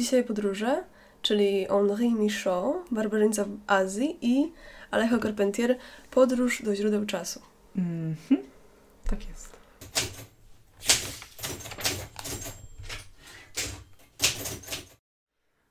Dzisiaj podróże, czyli Henri Michaud, Barbarzyńca w Azji i Alejo Carpentier, Podróż do źródeł czasu. Mhm, tak jest.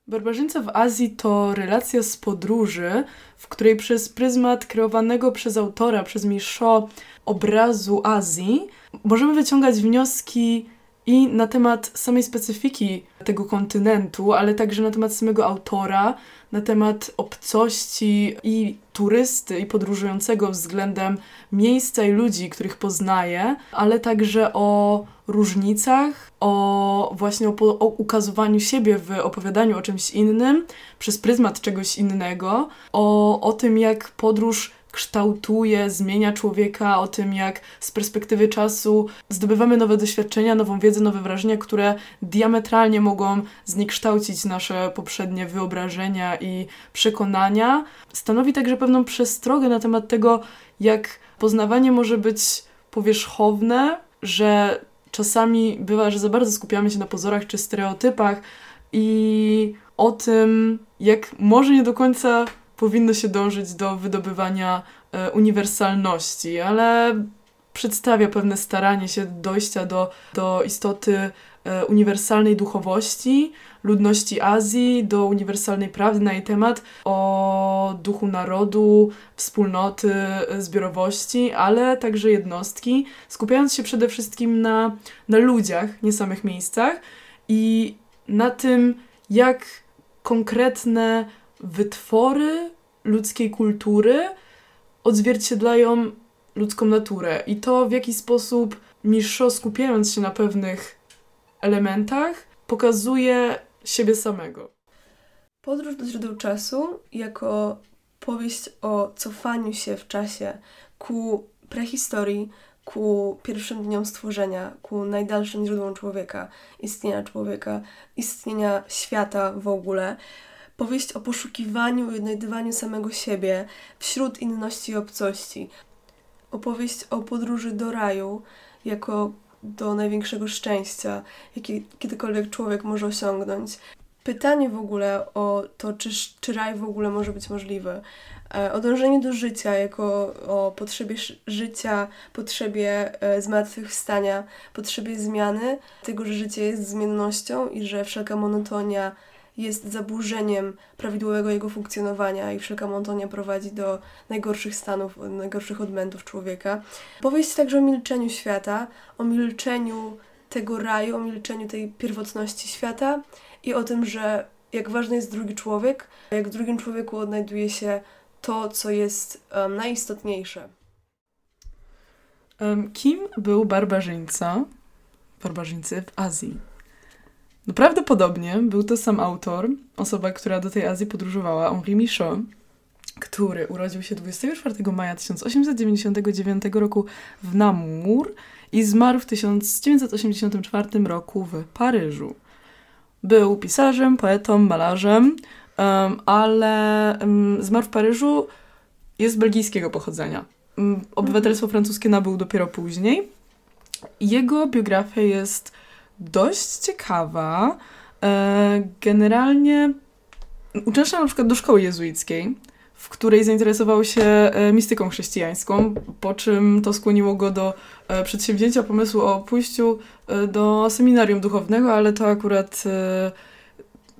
Barbarzyńca w Azji to relacja z podróży, w której przez pryzmat kreowanego przez autora, przez Michaud obrazu Azji, możemy wyciągać wnioski i na temat samej specyfiki tego kontynentu, ale także na temat samego autora, na temat obcości i turysty i podróżującego względem miejsca i ludzi, których poznaje, ale także o różnicach, o właśnie o, o ukazywaniu siebie w opowiadaniu o czymś innym przez pryzmat czegoś innego, o, o tym, jak podróż kształtuje, zmienia człowieka, o tym, jak z perspektywy czasu zdobywamy nowe doświadczenia, nową wiedzę, nowe wrażenia, które diametralnie mogą zniekształcić nasze poprzednie wyobrażenia i przekonania. Stanowi także pewną przestrogę na temat tego, jak poznawanie może być powierzchowne, że czasami bywa, że za bardzo skupiamy się na pozorach czy stereotypach i o tym, jak może nie do końca powinno się dążyć do wydobywania e, uniwersalności, ale przedstawia pewne staranie się dojścia do, do istoty e, uniwersalnej duchowości ludności Azji, do uniwersalnej prawdy na jej temat, o duchu narodu, wspólnoty, zbiorowości, ale także jednostki, skupiając się przede wszystkim na, na ludziach, nie samych miejscach i na tym, jak konkretne wytwory ludzkiej kultury odzwierciedlają ludzką naturę i to w jaki sposób Miszo skupiając się na pewnych elementach pokazuje siebie samego. Podróż do źródeł czasu jako powieść o cofaniu się w czasie ku prehistorii, ku pierwszym dniom stworzenia, ku najdalszym źródłom człowieka, istnienia człowieka, istnienia świata w ogóle, Powieść o poszukiwaniu i odnajdywaniu samego siebie wśród inności i obcości. Opowieść o podróży do raju jako do największego szczęścia, jakie kiedykolwiek człowiek może osiągnąć. Pytanie w ogóle o to, czy, czy raj w ogóle może być możliwy. E, o dążeniu do życia, jako o potrzebie życia, potrzebie e, zmartwychwstania, potrzebie zmiany, tego, że życie jest zmiennością i że wszelka monotonia jest zaburzeniem prawidłowego jego funkcjonowania i wszelka monotonia prowadzi do najgorszych stanów, najgorszych odmętów człowieka. Powieść także o milczeniu świata, o milczeniu tego raju, o milczeniu tej pierwotności świata i o tym, że jak ważny jest drugi człowiek, jak w drugim człowieku odnajduje się to, co jest um, najistotniejsze. Kim był barbarzyńca, barbarzyńcy w Azji? No prawdopodobnie był to sam autor, osoba, która do tej Azji podróżowała, Henri Michaud, który urodził się 24 maja 1899 roku w Namur i zmarł w 1984 roku w Paryżu. Był pisarzem, poetą, malarzem, um, ale um, zmarł w Paryżu, jest belgijskiego pochodzenia. Um, obywatelstwo francuskie nabył dopiero później. Jego biografia jest dość ciekawa. E, generalnie uczęszczał na przykład do szkoły jezuickiej, w której zainteresował się e, mistyką chrześcijańską, po czym to skłoniło go do e, przedsięwzięcia pomysłu o pójściu do seminarium duchownego, ale to akurat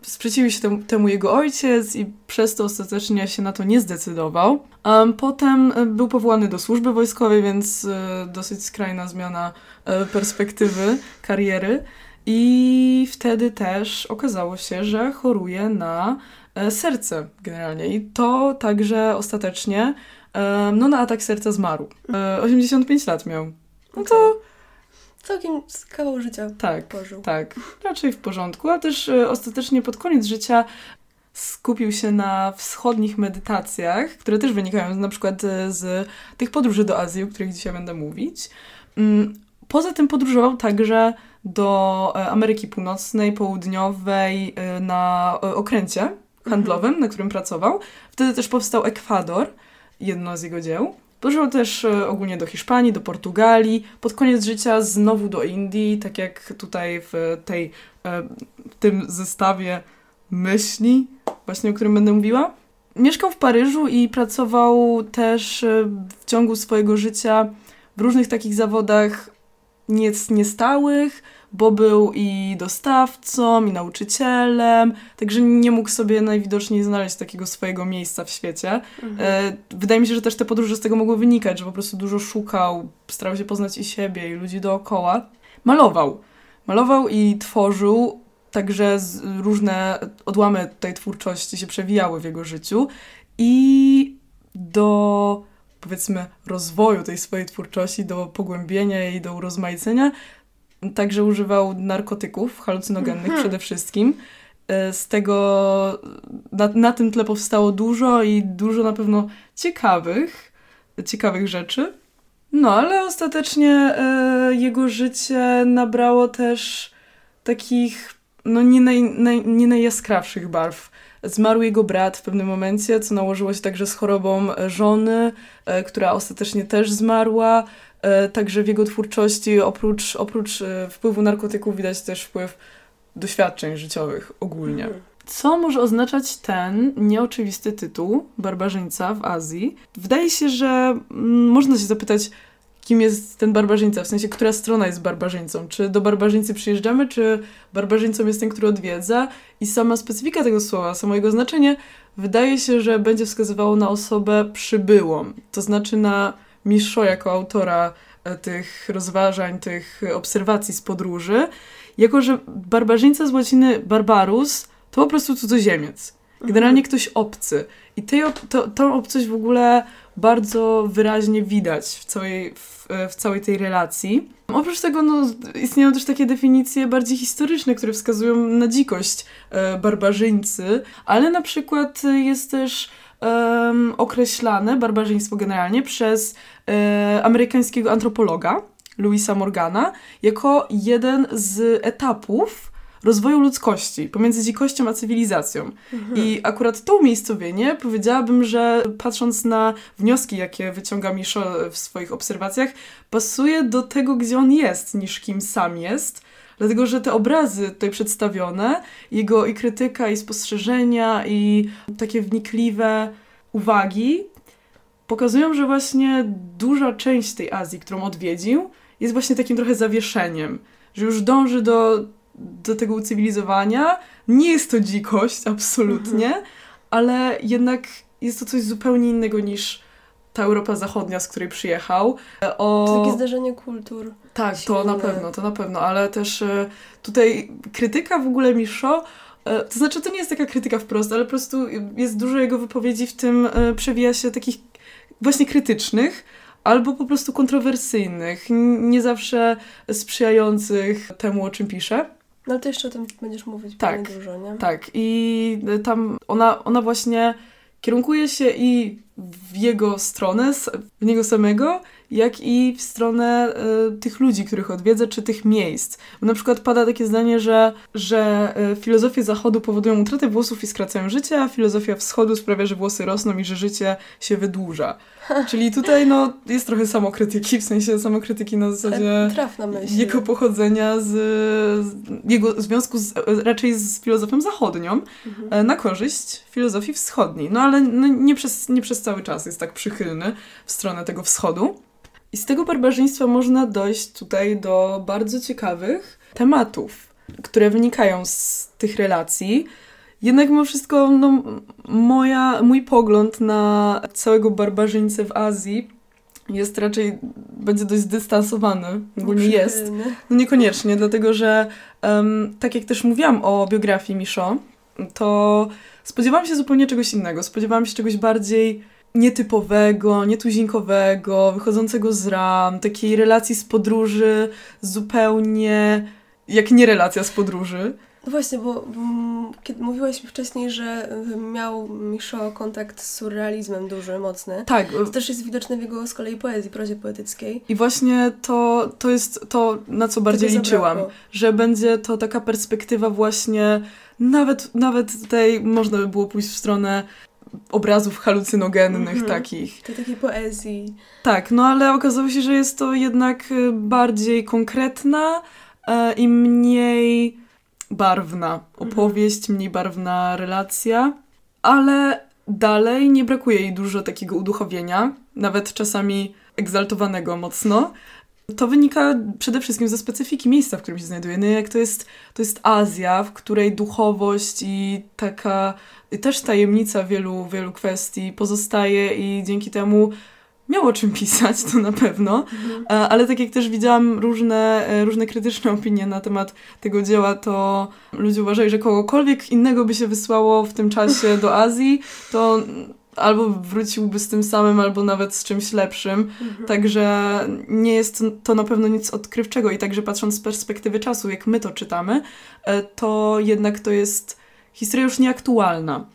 sprzeciwił się temu, jego ojciec i przez to ostatecznie się na to nie zdecydował. Potem był powołany do służby wojskowej, więc dosyć skrajna zmiana E, perspektywy kariery. I wtedy też okazało się, że choruje na e, serce generalnie. I to także ostatecznie e, no, na atak serca zmarł. 85 lat miał. No to. Całkiem kawał życia tak, pożył. Tak, raczej w porządku, a też ostatecznie pod koniec życia skupił się na wschodnich medytacjach, które też wynikają na przykład z tych podróży do Azji, o których dzisiaj będę mówić. Mm, Poza tym podróżował także do e, Ameryki Północnej, Południowej e, na e, okręcie handlowym, mhm. na którym pracował. Wtedy też powstał Ekwador, jedno z jego dzieł. Podróżował też ogólnie do Hiszpanii, do Portugalii, pod koniec życia znowu do Indii, tak jak tutaj w tej, w tym zestawie myśli, właśnie o którym będę mówiła. Mieszkał w Paryżu i pracował też e, w ciągu swojego życia w różnych takich zawodach nie, niestałych, bo był i dostawcą, i nauczycielem, także nie mógł sobie najwidoczniej znaleźć takiego swojego miejsca w świecie. Mhm. E, wydaje mi się, że też te podróże z tego mogły wynikać, że po prostu dużo szukał, starał się poznać i siebie, i ludzi dookoła. Malował. Malował i tworzył, także różne odłamy tej twórczości się przewijały w jego życiu i do powiedzmy rozwoju tej swojej twórczości, do pogłębienia jej, do urozmaicenia Także używał narkotyków halucynogennych mhm. przede wszystkim. E, z tego na, na tym tle powstało dużo i dużo na pewno ciekawych, ciekawych rzeczy. No, ale ostatecznie e, jego życie nabrało też takich no, nie, naj, naj, nie najjaskrawszych barw. Zmarł jego brat w pewnym momencie, co nałożyło się także z chorobą żony, e, która ostatecznie też zmarła. E, także w jego twórczości oprócz, oprócz e, wpływu narkotyków widać też wpływ doświadczeń życiowych ogólnie. Mhm. Co może oznaczać ten nieoczywisty tytuł barbarzyńca w Azji? Wydaje się, że mm, można się zapytać, kim jest ten barbarzyńca, w sensie, która strona jest barbarzyńcą. Czy do barbarzyńcy przyjeżdżamy, czy barbarzyńcą jest ten, który odwiedza? I sama specyfika tego słowa, samo jego znaczenie, wydaje się, że będzie wskazywało na osobę przybyłą, to znaczy na Miszo jako autora e, tych rozważań, tych obserwacji z podróży, jako że barbarzyńca z łaciny barbarus to po prostu cudzoziemiec. Generalnie ktoś obcy. I tej, to, tą obcość w ogóle bardzo wyraźnie widać w całej, w, w, całej tej relacji. Oprócz tego no, istnieją też takie definicje bardziej historyczne, które wskazują na dzikość e, barbarzyńcy, ale na przykład jest też um, określane, barbarzyństwo generalnie, przez e, amerykańskiego antropologa Louisa Morgana jako jeden z etapów rozwoju ludzkości pomiędzy dzikością a cywilizacją. Mhm. I akurat to umiejscowienie powiedziałabym, że patrząc na wnioski, jakie wyciąga Michel w swoich obserwacjach, pasuje do tego, gdzie on jest, niż kim sam jest. Dlatego, że te obrazy tutaj przedstawione, jego i krytyka, i spostrzeżenia, i takie wnikliwe uwagi pokazują, że właśnie duża część tej Azji, którą odwiedził, jest właśnie takim trochę zawieszeniem, że już dąży do, do tego ucywilizowania. Nie jest to dzikość, absolutnie, mhm. ale jednak jest to coś zupełnie innego niż ta Europa Zachodnia, z której przyjechał. O... To takie zdarzenie kultur. Tak, silne. to na pewno, to na pewno, ale też e, tutaj krytyka w ogóle Miszo e, to znaczy, to nie jest taka krytyka wprost, ale po prostu jest dużo jego wypowiedzi w tym e, przewija się takich właśnie krytycznych, albo po prostu kontrowersyjnych, nie zawsze sprzyjających temu, o czym pisze. No ale to jeszcze o tym będziesz mówić tak, dużo, nie? Tak, i tam ona, ona właśnie kierunkuje się i w jego stronę, w niego samego, jak i w stronę y, tych ludzi, których odwiedza, czy tych miejsc. Bo na przykład pada takie zdanie, że, że y, filozofie zachodu powodują utratę włosów i skracają życie, a filozofia wschodu sprawia, że włosy rosną i że życie się wydłuża. Czyli tutaj no, jest trochę samokrytyki, w sensie samokrytyki na zasadzie jego pochodzenia z, z, jego związku z, raczej z filozofią zachodnią mhm. na korzyść filozofii wschodniej. No ale no, nie, przez, nie przez cały czas jest tak przychylny w stronę tego wschodu. I z tego barbarzyństwa można dojść tutaj do bardzo ciekawych tematów, które wynikają z tych relacji. Jednak mimo wszystko no, moja, mój pogląd na całego barbarzyńcę w Azji jest raczej, będzie dość zdystansowany. Ogólnie jest. No niekoniecznie, dlatego że um, tak jak też mówiłam o biografii Misho, to spodziewałam się zupełnie czegoś innego. Spodziewałam się czegoś bardziej nietypowego, nietuzinkowego, wychodzącego z ram, takiej relacji z podróży zupełnie jak nie relacja z podróży. No właśnie, bo, bo kiedy mówiłaś mi wcześniej, że miał Miszo kontakt z surrealizmem duży, mocny. Tak. To też jest widoczne w jego z kolei poezji, prozie poetyckiej. I właśnie to, to jest to, na co bardziej Tego liczyłam. Zabrakło. Że będzie to taka perspektywa właśnie nawet, nawet tutaj można by było pójść w stronę obrazów halucynogennych mm -hmm. takich. To takiej poezji. Tak, no ale okazało się, że jest to jednak y, bardziej konkretna e, i mniej barwna opowieść, mniej barwna relacja, ale dalej nie brakuje jej dużo takiego uduchowienia, nawet czasami egzaltowanego mocno. To wynika przede wszystkim ze specyfiki miejsca, w którym się znajduje. No jak to jest, to jest Azja, w której duchowość i taka też tajemnica wielu, wielu kwestii pozostaje i dzięki temu miało czym pisać, to na pewno, mhm. ale tak jak też widziałam różne, e, różne krytyczne opinie na temat tego dzieła, to ludzie uważają, że kogokolwiek innego by się wysłało w tym czasie do Azji, to albo wróciłby z tym samym, albo nawet z czymś lepszym. Mhm. Także nie jest to na pewno nic odkrywczego i także patrząc z perspektywy czasu, jak my to czytamy, e, to jednak to jest historia już nieaktualna.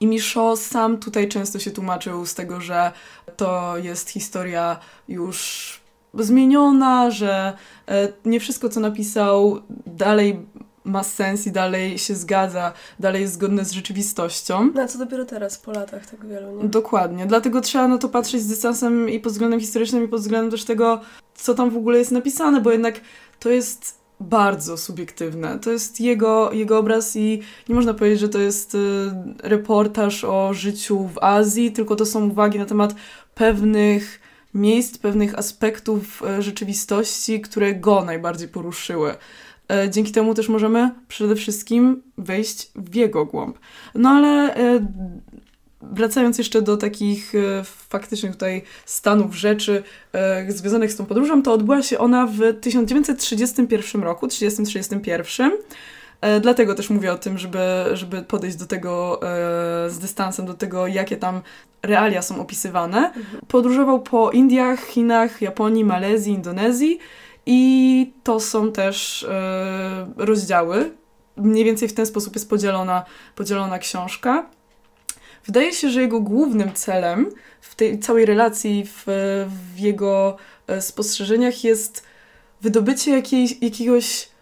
I Michaud sam tutaj często się tłumaczył z tego, że to jest historia już zmieniona, że e, nie wszystko, co napisał, dalej ma sens i dalej się zgadza, dalej jest zgodne z rzeczywistością. No co dopiero teraz, po latach tak wielu, nie? Dokładnie. Dlatego trzeba na to patrzeć z dystansem i pod względem historycznym, i pod względem też tego, co tam w ogóle jest napisane, bo jednak to jest bardzo subiektywne. To jest jego, jego obraz i nie można powiedzieć, że to jest y, reportaż o życiu w Azji, tylko to są uwagi na temat pewnych miejsc, pewnych aspektów y, rzeczywistości, które go najbardziej poruszyły. Y, dzięki temu też możemy przede wszystkim wejść w jego głąb. No ale wracając jeszcze do takich e, faktycznych tutaj stanów rzeczy e, związanych z tą podróżą, to odbyła się ona w 1931 roku, 30-31. E, dlatego też mówię o tym, żeby, żeby podejść do tego e, z dystansem, do tego, jakie tam realia są opisywane. Mhm. Podróżował po Indiach, Chinach, Japonii, Malezji, Indonezji i to są też e, rozdziały. Mniej więcej w ten sposób jest podzielona, podzielona książka. Wydaje się, że jego głównym celem w tej całej relacji, w, w jego spostrzeżeniach jest wydobycie jakiej, jakiegoś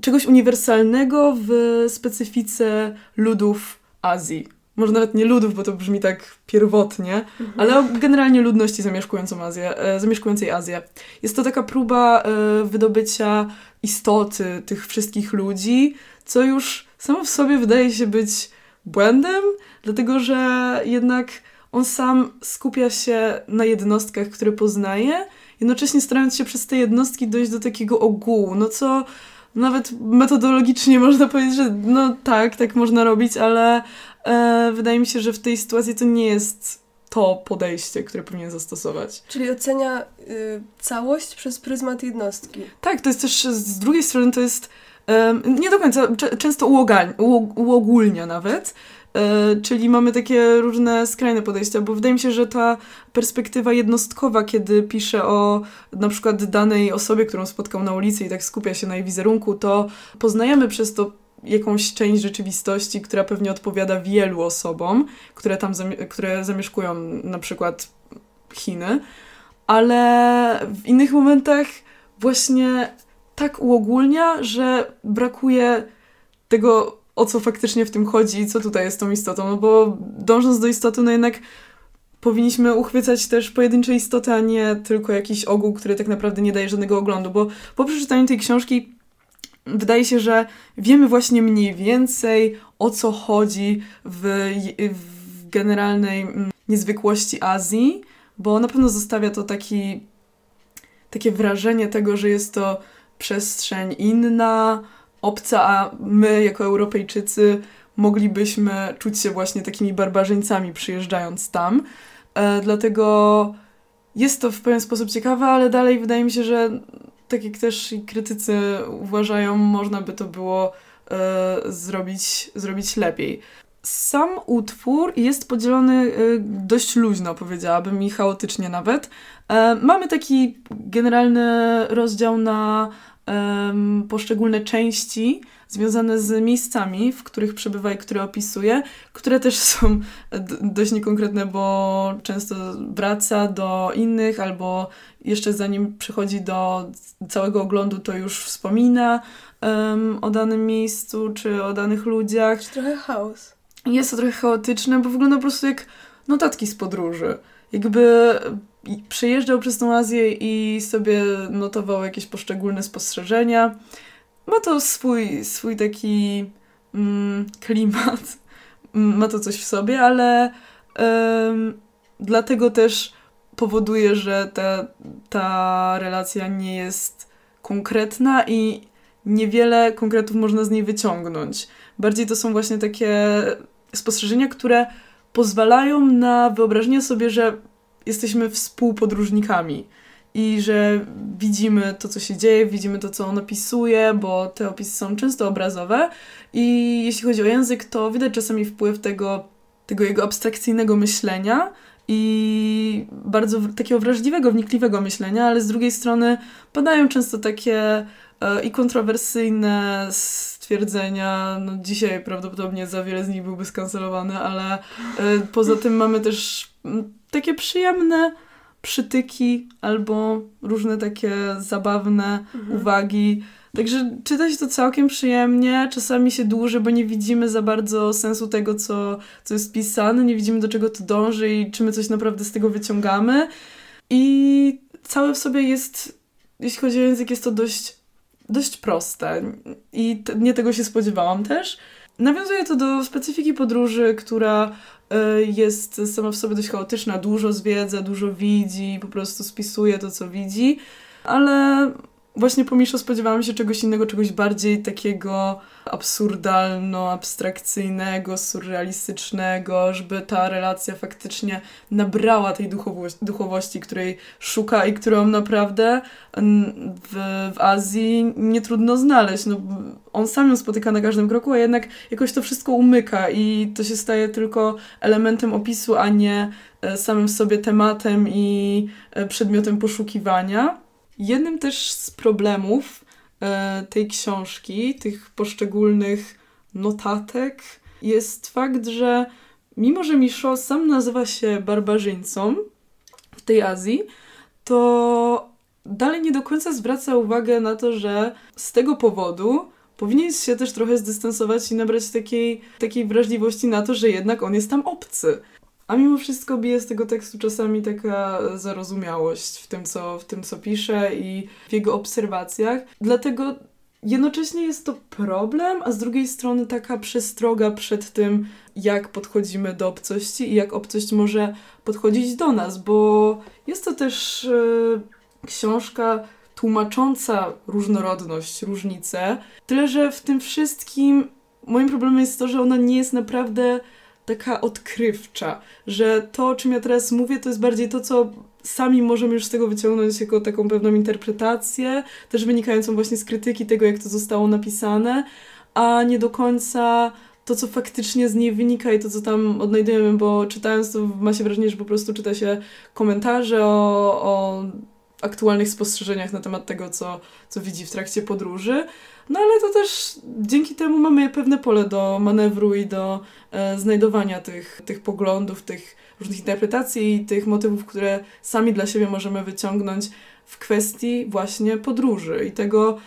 czegoś uniwersalnego w specyfice ludów Azji. Może nawet nie ludów, bo to brzmi tak pierwotnie, mhm. ale generalnie ludności zamieszkującą Azję, e, zamieszkującej Azję. Jest to taka próba e, wydobycia istoty tych wszystkich ludzi, co już samo w sobie wydaje się być błędem, dlatego że jednak on sam skupia się na jednostkach, które poznaje, jednocześnie starając się przez te jednostki dojść do takiego ogółu, no co nawet metodologicznie można powiedzieć, że no tak, tak można robić, ale e, wydaje mi się, że w tej sytuacji to nie jest to podejście, które powinien zastosować. Czyli ocenia y, całość przez pryzmat jednostki. Tak, to jest też z drugiej strony to jest nie do końca, często uogólnia nawet. E, czyli mamy takie różne skrajne podejścia, bo wydaje mi się, że ta perspektywa jednostkowa, kiedy pisze o na przykład danej osobie, którą spotkał na ulicy i tak skupia się na jej wizerunku, to poznajemy przez to jakąś część rzeczywistości, która pewnie odpowiada wielu osobom, które tam które zamieszkują na przykład Chiny, ale w innych momentach właśnie tak uogólnia, że brakuje tego, o co faktycznie w tym chodzi i co tutaj jest tą istotą. No bo dążąc do istoty, no jednak powinniśmy uchwycać też pojedyncze istoty, a nie tylko jakiś ogół, który tak naprawdę nie daje żadnego oglądu, bo po przeczytaniu tej książki wydaje się, że wiemy właśnie mniej więcej o co chodzi w, w generalnej mm, niezwykłości Azji, bo na pewno zostawia to taki, takie wrażenie tego, że jest to przestrzeń inna, obca, a my jako Europejczycy moglibyśmy czuć się właśnie takimi barbarzyńcami przyjeżdżając tam. E, dlatego jest to w pewien sposób ciekawe, ale dalej wydaje mi się, że tak jak też krytycy uważają, można by to było e, zrobić, zrobić lepiej. Sam utwór jest podzielony e, dość luźno, powiedziałabym, i chaotycznie nawet. E, mamy taki generalny rozdział na um, poszczególne części związane z miejscami, w których przebywa i które opisuje, które też są dość niekonkretne, bo często wraca do innych albo jeszcze zanim przychodzi do całego oglądu, to już wspomina um, o danym miejscu czy o danych ludziach. Czy trochę chaos. Jest to trochę chaotyczne, bo wygląda po prostu jak notatki z podróży. Jakby przejeżdżał przez tą Azję i sobie notował jakieś poszczególne spostrzeżenia. ma to swój, swój taki mm, klimat, ma to coś w sobie, ale um, dlatego też powoduje, że ta, ta relacja nie jest konkretna i niewiele konkretów można z niej wyciągnąć. Bardziej to są właśnie takie spostrzeżenia, które pozwalają na wyobrażenie sobie, że jesteśmy współpodróżnikami i że widzimy to, co się dzieje, widzimy to, co on opisuje, bo te opisy są często obrazowe. I jeśli chodzi o język, to widać czasami wpływ tego, tego jego abstrakcyjnego myślenia i bardzo takiego wrażliwego, wnikliwego myślenia, ale z drugiej strony padają często takie e, i kontrowersyjne stwierdzenia. No, dzisiaj prawdopodobnie za wiele z nich byłby skancelowany, ale e, poza tym mamy też takie przyjemne przytyki albo różne takie zabawne mhm. uwagi. Także czytać to całkiem przyjemnie, czasami się dłuży, bo nie widzimy za bardzo sensu tego, co, co jest pisane, nie widzimy do czego to dąży i czy my coś naprawdę z tego wyciągamy. I całe w sobie jest, jeśli chodzi o język, jest to dość, dość proste. I nie tego się spodziewałam też. Nawiązuje to do specyfiki podróży, która E, jest sama w sobie dość chaotyczna, dużo zwiedza, dużo widzi, po prostu spisuje to, co widzi, ale właśnie po Miszo spodziewałam się czegoś innego, czegoś bardziej takiego absurdalno-abstrakcyjnego, surrealistycznego, żeby ta relacja faktycznie nabrała tej duchowości, duchowości której szuka i którą naprawdę w, w Azji nie trudno znaleźć. No, on sam ją spotyka na każdym kroku, a jednak jakoś to wszystko umyka i to się staje tylko elementem opisu, a nie e, samym sobie tematem i e, przedmiotem poszukiwania. Jednym też z problemów e, tej książki, tych poszczególnych notatek, jest fakt, że mimo, że Misho sam nazywa się barbarzyńcą w tej Azji, to dalej nie do końca zwraca uwagę na to, że z tego powodu powinien się też trochę zdystansować i nabrać takiej, takiej wrażliwości na to, że jednak on jest tam obcy. A mimo wszystko bije z tego tekstu czasami taka zarozumiałość w tym, co, w tym, co pisze i w jego obserwacjach. Dlatego jednocześnie jest to problem, a z drugiej strony taka przestroga przed tym, jak podchodzimy do obcości i jak obcość może podchodzić do nas, bo jest to też yy, książka tłumacząca różnorodność, różnice. Tyle, że w tym wszystkim moim problemem jest to, że ona nie jest naprawdę taka odkrywcza, że to, o czym ja teraz mówię, to jest bardziej to, co sami możemy już z tego wyciągnąć jako taką pewną interpretację, też wynikającą właśnie z krytyki tego, jak to zostało napisane, a nie do końca to, co faktycznie z niej wynika i to, co tam odnajdujemy, bo czytając to ma się wrażenie, że po prostu czyta się komentarze o, o aktualnych spostrzeżeniach na temat tego, co, co widzi w trakcie podróży. No ale to też dzięki temu mamy pewne pole do manewru i do e, znajdowania tych, tych poglądów, tych różnych interpretacji i tych motywów, które sami dla siebie możemy wyciągnąć w kwestii właśnie podróży i tego,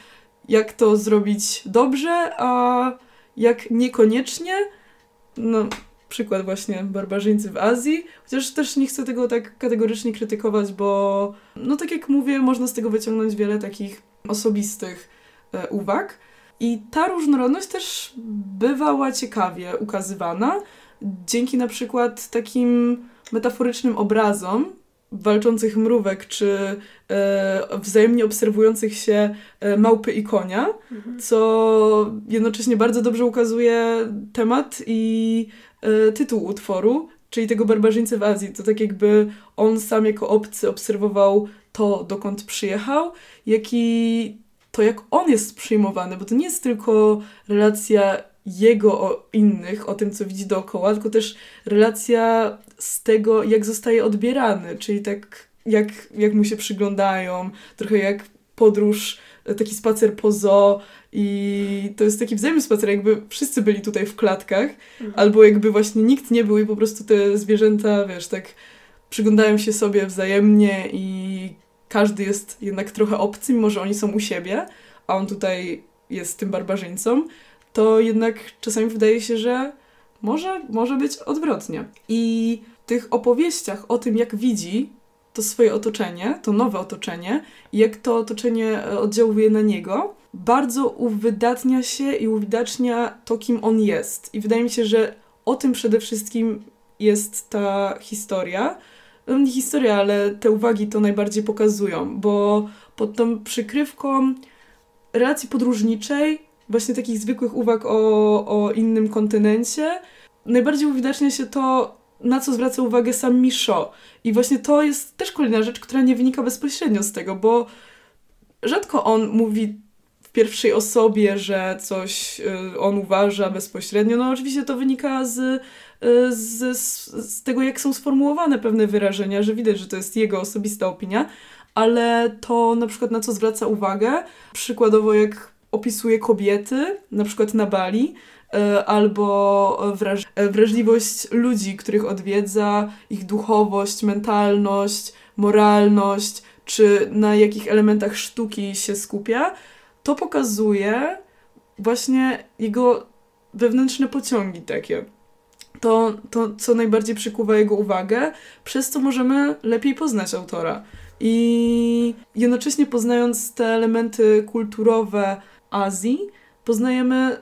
jak to zrobić dobrze, a jak niekoniecznie. No, przykład właśnie barbarzyńcy w Azji, chociaż też nie chcę tego tak kategorycznie krytykować, bo no tak jak mówię, można z tego wyciągnąć wiele takich osobistych e, uwag. I ta różnorodność też bywała ciekawie ukazywana dzięki na przykład takim metaforycznym obrazom walczących mrówek, czy e, wzajemnie obserwujących się e, małpy i konia, mhm. co jednocześnie bardzo dobrze ukazuje temat i tytuł utworu, czyli tego barbarzyńcy w Azji. To tak jakby on sam jako obcy obserwował to, dokąd przyjechał, jak i to, jak on jest przyjmowany, bo to nie jest tylko relacja jego o innych, o tym, co widzi dookoła, tylko też relacja z tego, jak zostaje odbierany, czyli tak, jak, jak mu się przyglądają, trochę jak podróż, taki spacer po zoo i to jest taki wzajemny spacer, jakby wszyscy byli tutaj w klatkach, mhm. albo jakby właśnie nikt nie był i po prostu te zwierzęta, wiesz, tak przyglądają się sobie wzajemnie i każdy jest jednak trochę obcy, mimo że oni są u siebie, a on tutaj jest tym barbarzyńcą, to jednak czasami wydaje się, że może, może być odwrotnie. I w tych opowieściach o tym, jak widzi to swoje otoczenie, to nowe otoczenie i jak to otoczenie oddziałuje na niego, bardzo uwydatnia się i uwidacznia to, kim on jest. I wydaje mi się, że o tym przede wszystkim jest ta historia. No, nie historia, ale te uwagi to najbardziej pokazują, bo pod tą przykrywką relacji podróżniczej, właśnie takich zwykłych uwag o, o innym kontynencie, najbardziej uwidacznia się to, na co zwraca uwagę sam Misho. I właśnie to jest też kolejna rzecz, która nie wynika bezpośrednio z tego, bo rzadko on mówi pierwszej osobie, że coś y, on uważa bezpośrednio. No oczywiście to wynika z, y, z, z tego, jak są sformułowane pewne wyrażenia, że widać, że to jest jego osobista opinia, ale to na przykład na co zwraca uwagę, przykładowo jak opisuje kobiety, na przykład na Bali, y, albo wraż wrażliwość ludzi, których odwiedza, ich duchowość, mentalność, moralność, czy na jakich elementach sztuki się skupia, to pokazuje właśnie jego wewnętrzne pociągi takie. To, to, co najbardziej przykuwa jego uwagę, przez co możemy lepiej poznać autora. I jednocześnie poznając te elementy kulturowe Azji, poznajemy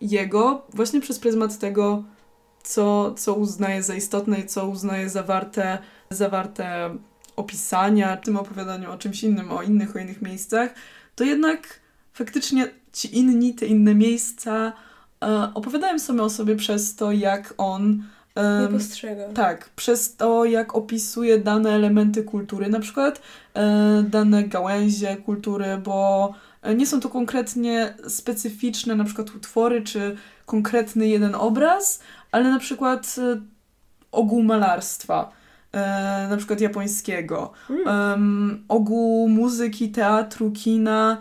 jego właśnie przez pryzmat tego, co, co uznaje za istotne i co uznaje zawarte, zawarte opisania, tym opowiadaniu o czymś innym, o innych, o innych miejscach, to jednak faktycznie ci inni, te inne miejsca e, opowiadają same o sobie przez to, jak on nie postrzega. Tak, przez to, jak opisuje dane elementy kultury, na przykład e, dane gałęzie kultury, bo nie są to konkretnie specyficzne na przykład utwory, czy konkretny jeden obraz, ale na przykład e, ogół malarstwa e, na przykład japońskiego, um, ogół muzyki, teatru, kina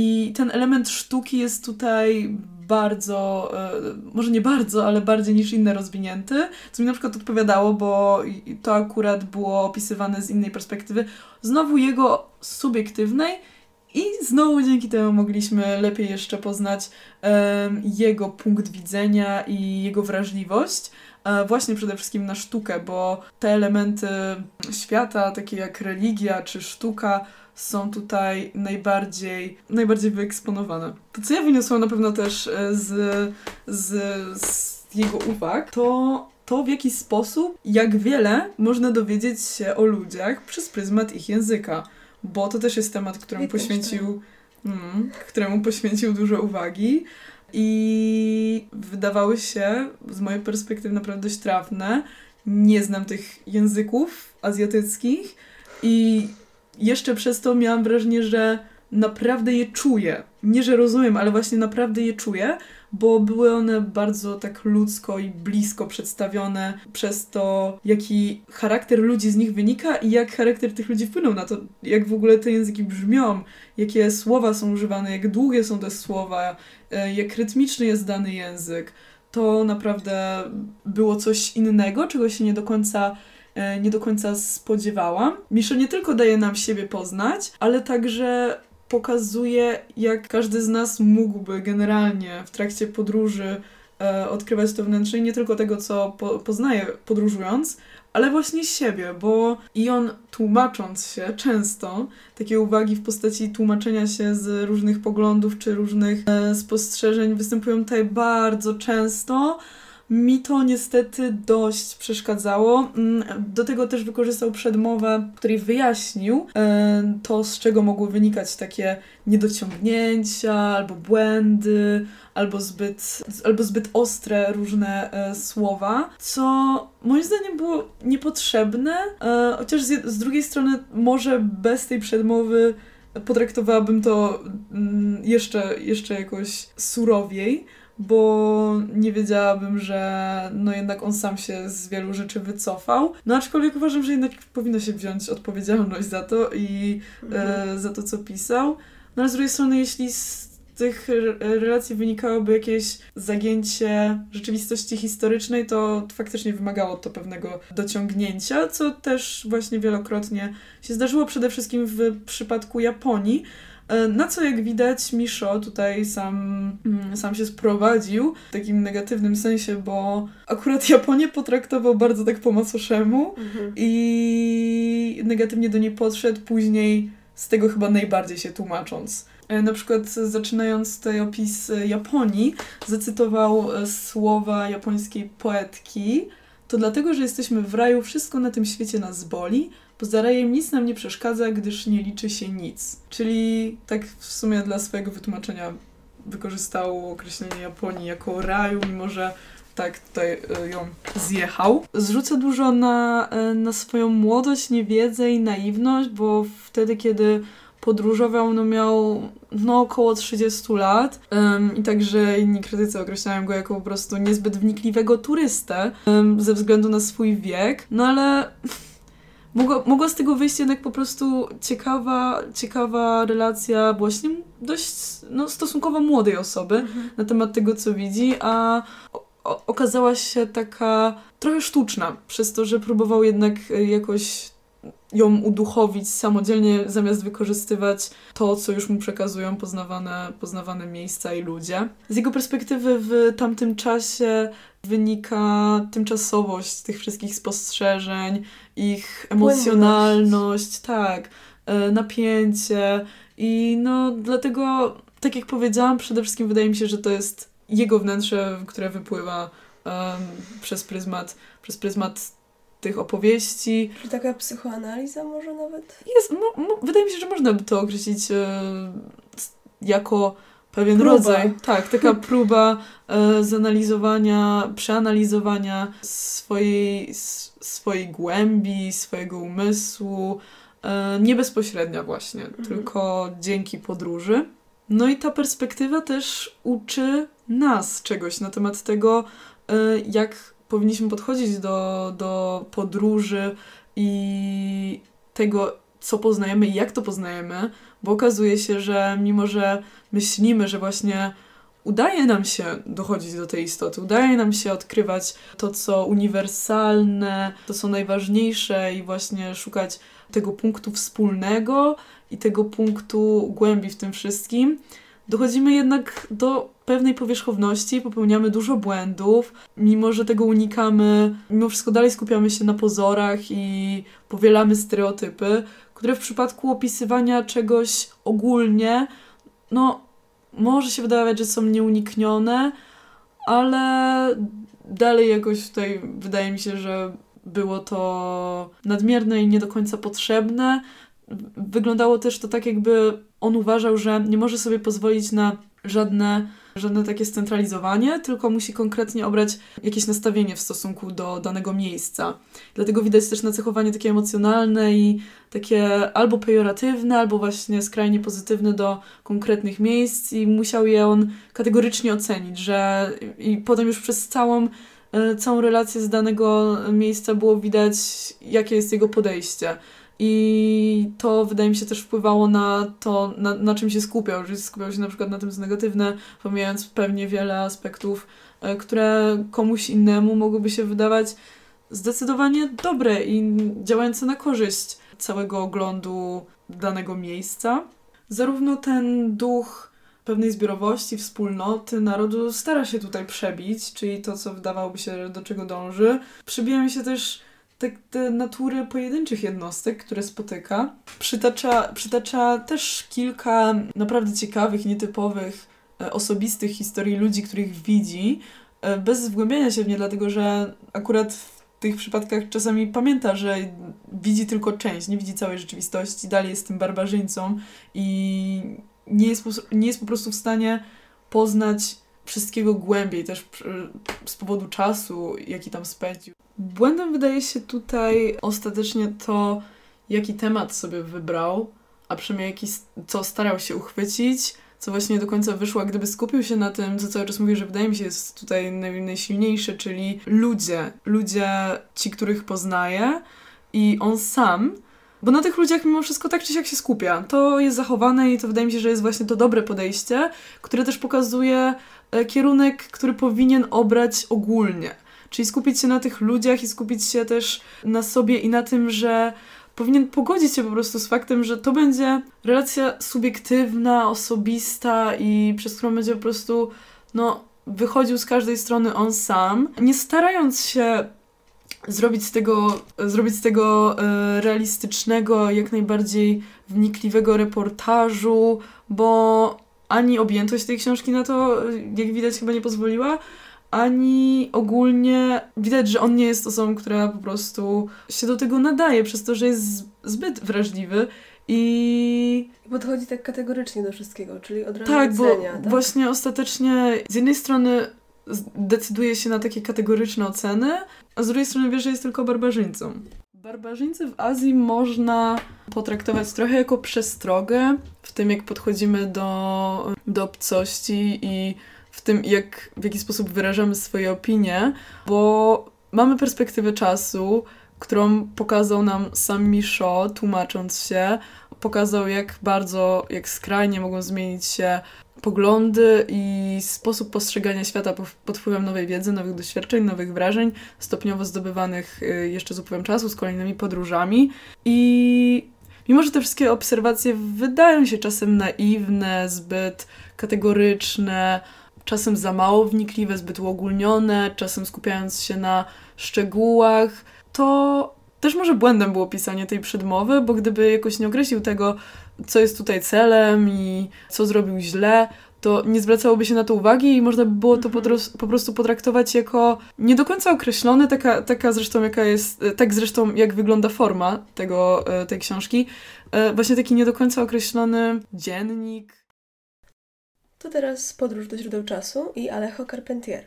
i ten element sztuki jest tutaj bardzo, e, może nie bardzo, ale bardziej niż inne rozwinięty, co mi na przykład odpowiadało, bo to akurat było opisywane z innej perspektywy, znowu jego subiektywnej i znowu dzięki temu mogliśmy lepiej jeszcze poznać um, jego punkt widzenia i jego wrażliwość. E, właśnie przede wszystkim na sztukę, bo te elementy świata, takie jak religia czy sztuka, są tutaj najbardziej, najbardziej wyeksponowane. To, co ja wyniosłam na pewno też e, z, z, z jego uwag, to to, w jaki sposób, jak wiele można dowiedzieć się o ludziach przez pryzmat ich języka. Bo to też jest temat, któremu poświęcił, tak. mm, któremu poświęcił dużo uwagi i wydawały się z mojej perspektywy naprawdę dość trafne. Nie znam tych języków azjatyckich i jeszcze przez to miałam wrażenie, że naprawdę je czuję. Nie, że rozumiem, ale właśnie naprawdę je czuję, bo były one bardzo tak ludzko i blisko przedstawione przez to, jaki charakter ludzi z nich wynika i jak charakter tych ludzi wpłynął na to, jak w ogóle te języki brzmią, jakie słowa są używane, jak długie są te słowa, e, jak rytmiczny jest dany język. To naprawdę było coś innego, czego się nie do końca nie do końca spodziewałam. Miszo nie tylko daje nam siebie poznać, ale także pokazuje, jak każdy z nas mógłby generalnie w trakcie podróży e, odkrywać to wnętrze i nie tylko tego, co po, poznaje podróżując, ale właśnie siebie, bo i on tłumacząc się często, takie uwagi w postaci tłumaczenia się z różnych poglądów czy różnych e, spostrzeżeń występują tutaj bardzo często, mi to niestety dość przeszkadzało. Mm, do tego też wykorzystał przedmowę, w której wyjaśnił e, to, z czego mogły wynikać takie niedociągnięcia albo błędy, albo zbyt, albo zbyt ostre różne e, słowa, co moim zdaniem było niepotrzebne, e, chociaż z, z drugiej strony może bez tej przedmowy potraktowałabym to mm, jeszcze, jeszcze jakoś surowiej bo nie wiedziałabym, że no jednak on sam się z wielu rzeczy wycofał. No aczkolwiek uważam, że jednak powinno się wziąć odpowiedzialność za to i mhm. e, za to, co pisał. No ale z drugiej strony, jeśli z tych relacji wynikałoby jakieś zagięcie rzeczywistości historycznej, to faktycznie wymagało to pewnego dociągnięcia, co też właśnie wielokrotnie się zdarzyło przede wszystkim w przypadku Japonii, E, na co jak widać Misho tutaj sam, mm, sam się sprowadził w takim negatywnym sensie, bo akurat Japonię potraktował bardzo tak po macoszemu mhm. i negatywnie do niej podszedł później z tego chyba najbardziej się tłumacząc. e, na przykład zaczynając tutaj opis e, Japonii, zacytował e, słowa japońskiej poetki. To dlatego, że jesteśmy w raju, wszystko na tym świecie nas boli, Poza rajem nic nam nie przeszkadza, gdyż nie liczy się nic. Czyli tak w sumie dla swojego wytłumaczenia wykorzystał określenie Japonii jako raju, mimo że tak tutaj e, ją zjechał. Zrzuca dużo na, e, na swoją młodość, niewiedzę i naiwność, bo wtedy, kiedy podróżował, no miał no około 30 lat um, i także inni krytycy określają go jako po prostu niezbyt wnikliwego turystę um, ze względu na swój wiek, no ale mogła, mogła z tego wyjść jednak po prostu ciekawa, ciekawa relacja właśnie dość no, stosunkowo młodej osoby mhm. na temat tego, co widzi, a o, okazała się taka trochę sztuczna, przez to, że próbował jednak e, jakoś ją uduchowić samodzielnie, zamiast wykorzystywać to, co już mu przekazują poznawane, poznawane miejsca i ludzie. Z jego perspektywy w tamtym czasie wynika tymczasowość tych wszystkich spostrzeżeń, ich emocjonalność, tak, e, napięcie i no dlatego, tak jak powiedziałam, przede wszystkim wydaje mi się, że to jest jego wnętrze, które wypływa um, przez pryzmat, przez pryzmat tych opowieści. Czy taka psychoanaliza może nawet? Jest, no, no, wydaje mi się, że można by to określić e, jako pewien próba. rodzaj. Tak, taka próba e, zanalizowania, przeanalizowania swojej, swojej głębi, swojego umysłu. E, nie bezpośrednia właśnie, mhm. tylko dzięki podróży. No i ta perspektywa też uczy nas czegoś na temat tego, e, jak powinniśmy podchodzić do, do podróży i tego, co poznajemy i jak to poznajemy, bo okazuje się, że mimo, że myślimy, że właśnie udaje nam się dochodzić do tej istoty, udaje nam się odkrywać to, co uniwersalne, to, co najważniejsze i właśnie szukać tego punktu wspólnego i tego punktu głębi w tym wszystkim, dochodzimy jednak do pewnej powierzchowności, popełniamy dużo błędów, mimo że tego unikamy, mimo wszystko dalej skupiamy się na pozorach i powielamy stereotypy, które w przypadku opisywania czegoś ogólnie, no, może się wydawać, że są nieuniknione, ale dalej jakoś tutaj wydaje mi się, że było to nadmierne i nie do końca potrzebne. Wyglądało też to tak, jakby on uważał, że nie może sobie pozwolić na żadne żadne takie scentralizowanie, tylko musi konkretnie obrać jakieś nastawienie w stosunku do danego miejsca. Dlatego widać też nacechowanie takie emocjonalne i takie albo pejoratywne, albo właśnie skrajnie pozytywne do konkretnych miejsc i musiał je on kategorycznie ocenić, że i potem już przez całą e, całą relację z danego miejsca było widać, jakie jest jego podejście. I to wydaje mi się też wpływało na to, na, na czym się skupiał, że skupiał się na przykład na tym, co negatywne, pomijając pewnie wiele aspektów, e, które komuś innemu mogłyby się wydawać zdecydowanie dobre i działające na korzyść całego oglądu danego miejsca. Zarówno ten duch pewnej zbiorowości, wspólnoty, narodu stara się tutaj przebić, czyli to, co wydawałoby się, do czego dąży. Przebijają się też te, te natury pojedynczych jednostek, które spotyka. Przytacza, przytacza też kilka naprawdę ciekawych, nietypowych, e, osobistych historii ludzi, których widzi, e, bez wgłębiania się w nie, dlatego że akurat w tych przypadkach czasami pamięta, że widzi tylko część, nie widzi całej rzeczywistości, dalej jest tym barbarzyńcą i nie jest, nie jest po prostu w stanie poznać wszystkiego głębiej, też z powodu czasu, jaki tam spędził. Błędem wydaje się tutaj ostatecznie to, jaki temat sobie wybrał, a przynajmniej jaki, co starał się uchwycić, co właśnie nie do końca wyszło, gdyby skupił się na tym, co cały czas mówię, że wydaje mi się jest tutaj naj, najsilniejsze, czyli ludzie, ludzie, ci, których poznaje i on sam, bo na tych ludziach mimo wszystko tak czy siak się skupia. To jest zachowane i to wydaje mi się, że jest właśnie to dobre podejście, które też pokazuje e, kierunek, który powinien obrać ogólnie. Czyli skupić się na tych ludziach i skupić się też na sobie i na tym, że powinien pogodzić się po prostu z faktem, że to będzie relacja subiektywna, osobista i przez którą będzie po prostu, no, wychodził z każdej strony on sam, nie starając się zrobić z tego, zrobić z tego e, realistycznego, jak najbardziej wnikliwego reportażu, bo ani objętość tej książki na to, jak widać, chyba nie pozwoliła, ani ogólnie widać, że on nie jest osobą, która po prostu się do tego nadaje, przez to, że jest zbyt wrażliwy i... Podchodzi tak kategorycznie do wszystkiego, czyli od razu tak, bo tak? właśnie ostatecznie z jednej strony decyduje się na takie kategoryczne oceny, a z drugiej strony wie, że jest tylko barbarzyńcą. Barbarzyńcy w Azji można potraktować trochę jako przestrogę w tym, jak podchodzimy do, do obcości i w tym, jak, w jaki sposób wyrażamy swoje opinie, bo mamy perspektywę czasu, którą pokazał nam sam Misho, tłumacząc się. Pokazał, jak bardzo, jak skrajnie mogą zmienić się poglądy i sposób postrzegania świata pod wpływem nowej wiedzy, nowych doświadczeń, nowych wrażeń, stopniowo zdobywanych y, jeszcze z upływem czasu, z kolejnymi podróżami. I mimo, że te wszystkie obserwacje wydają się czasem naiwne, zbyt kategoryczne, czasem za mało wnikliwe, zbyt uogólnione, czasem skupiając się na szczegółach, to też może błędem było pisanie tej przedmowy, bo gdyby jakoś nie określił tego, co jest tutaj celem i co zrobił źle, to nie zwracałoby się na to uwagi i można by było to po, mhm. prostu potraktować jako nie do końca określone, taka, taka zresztą jaka jest, tak zresztą jak wygląda forma tego, e, tej książki, e, właśnie taki nie do końca określony dziennik. To teraz podróż do źródeł czasu i Alejo Carpentier.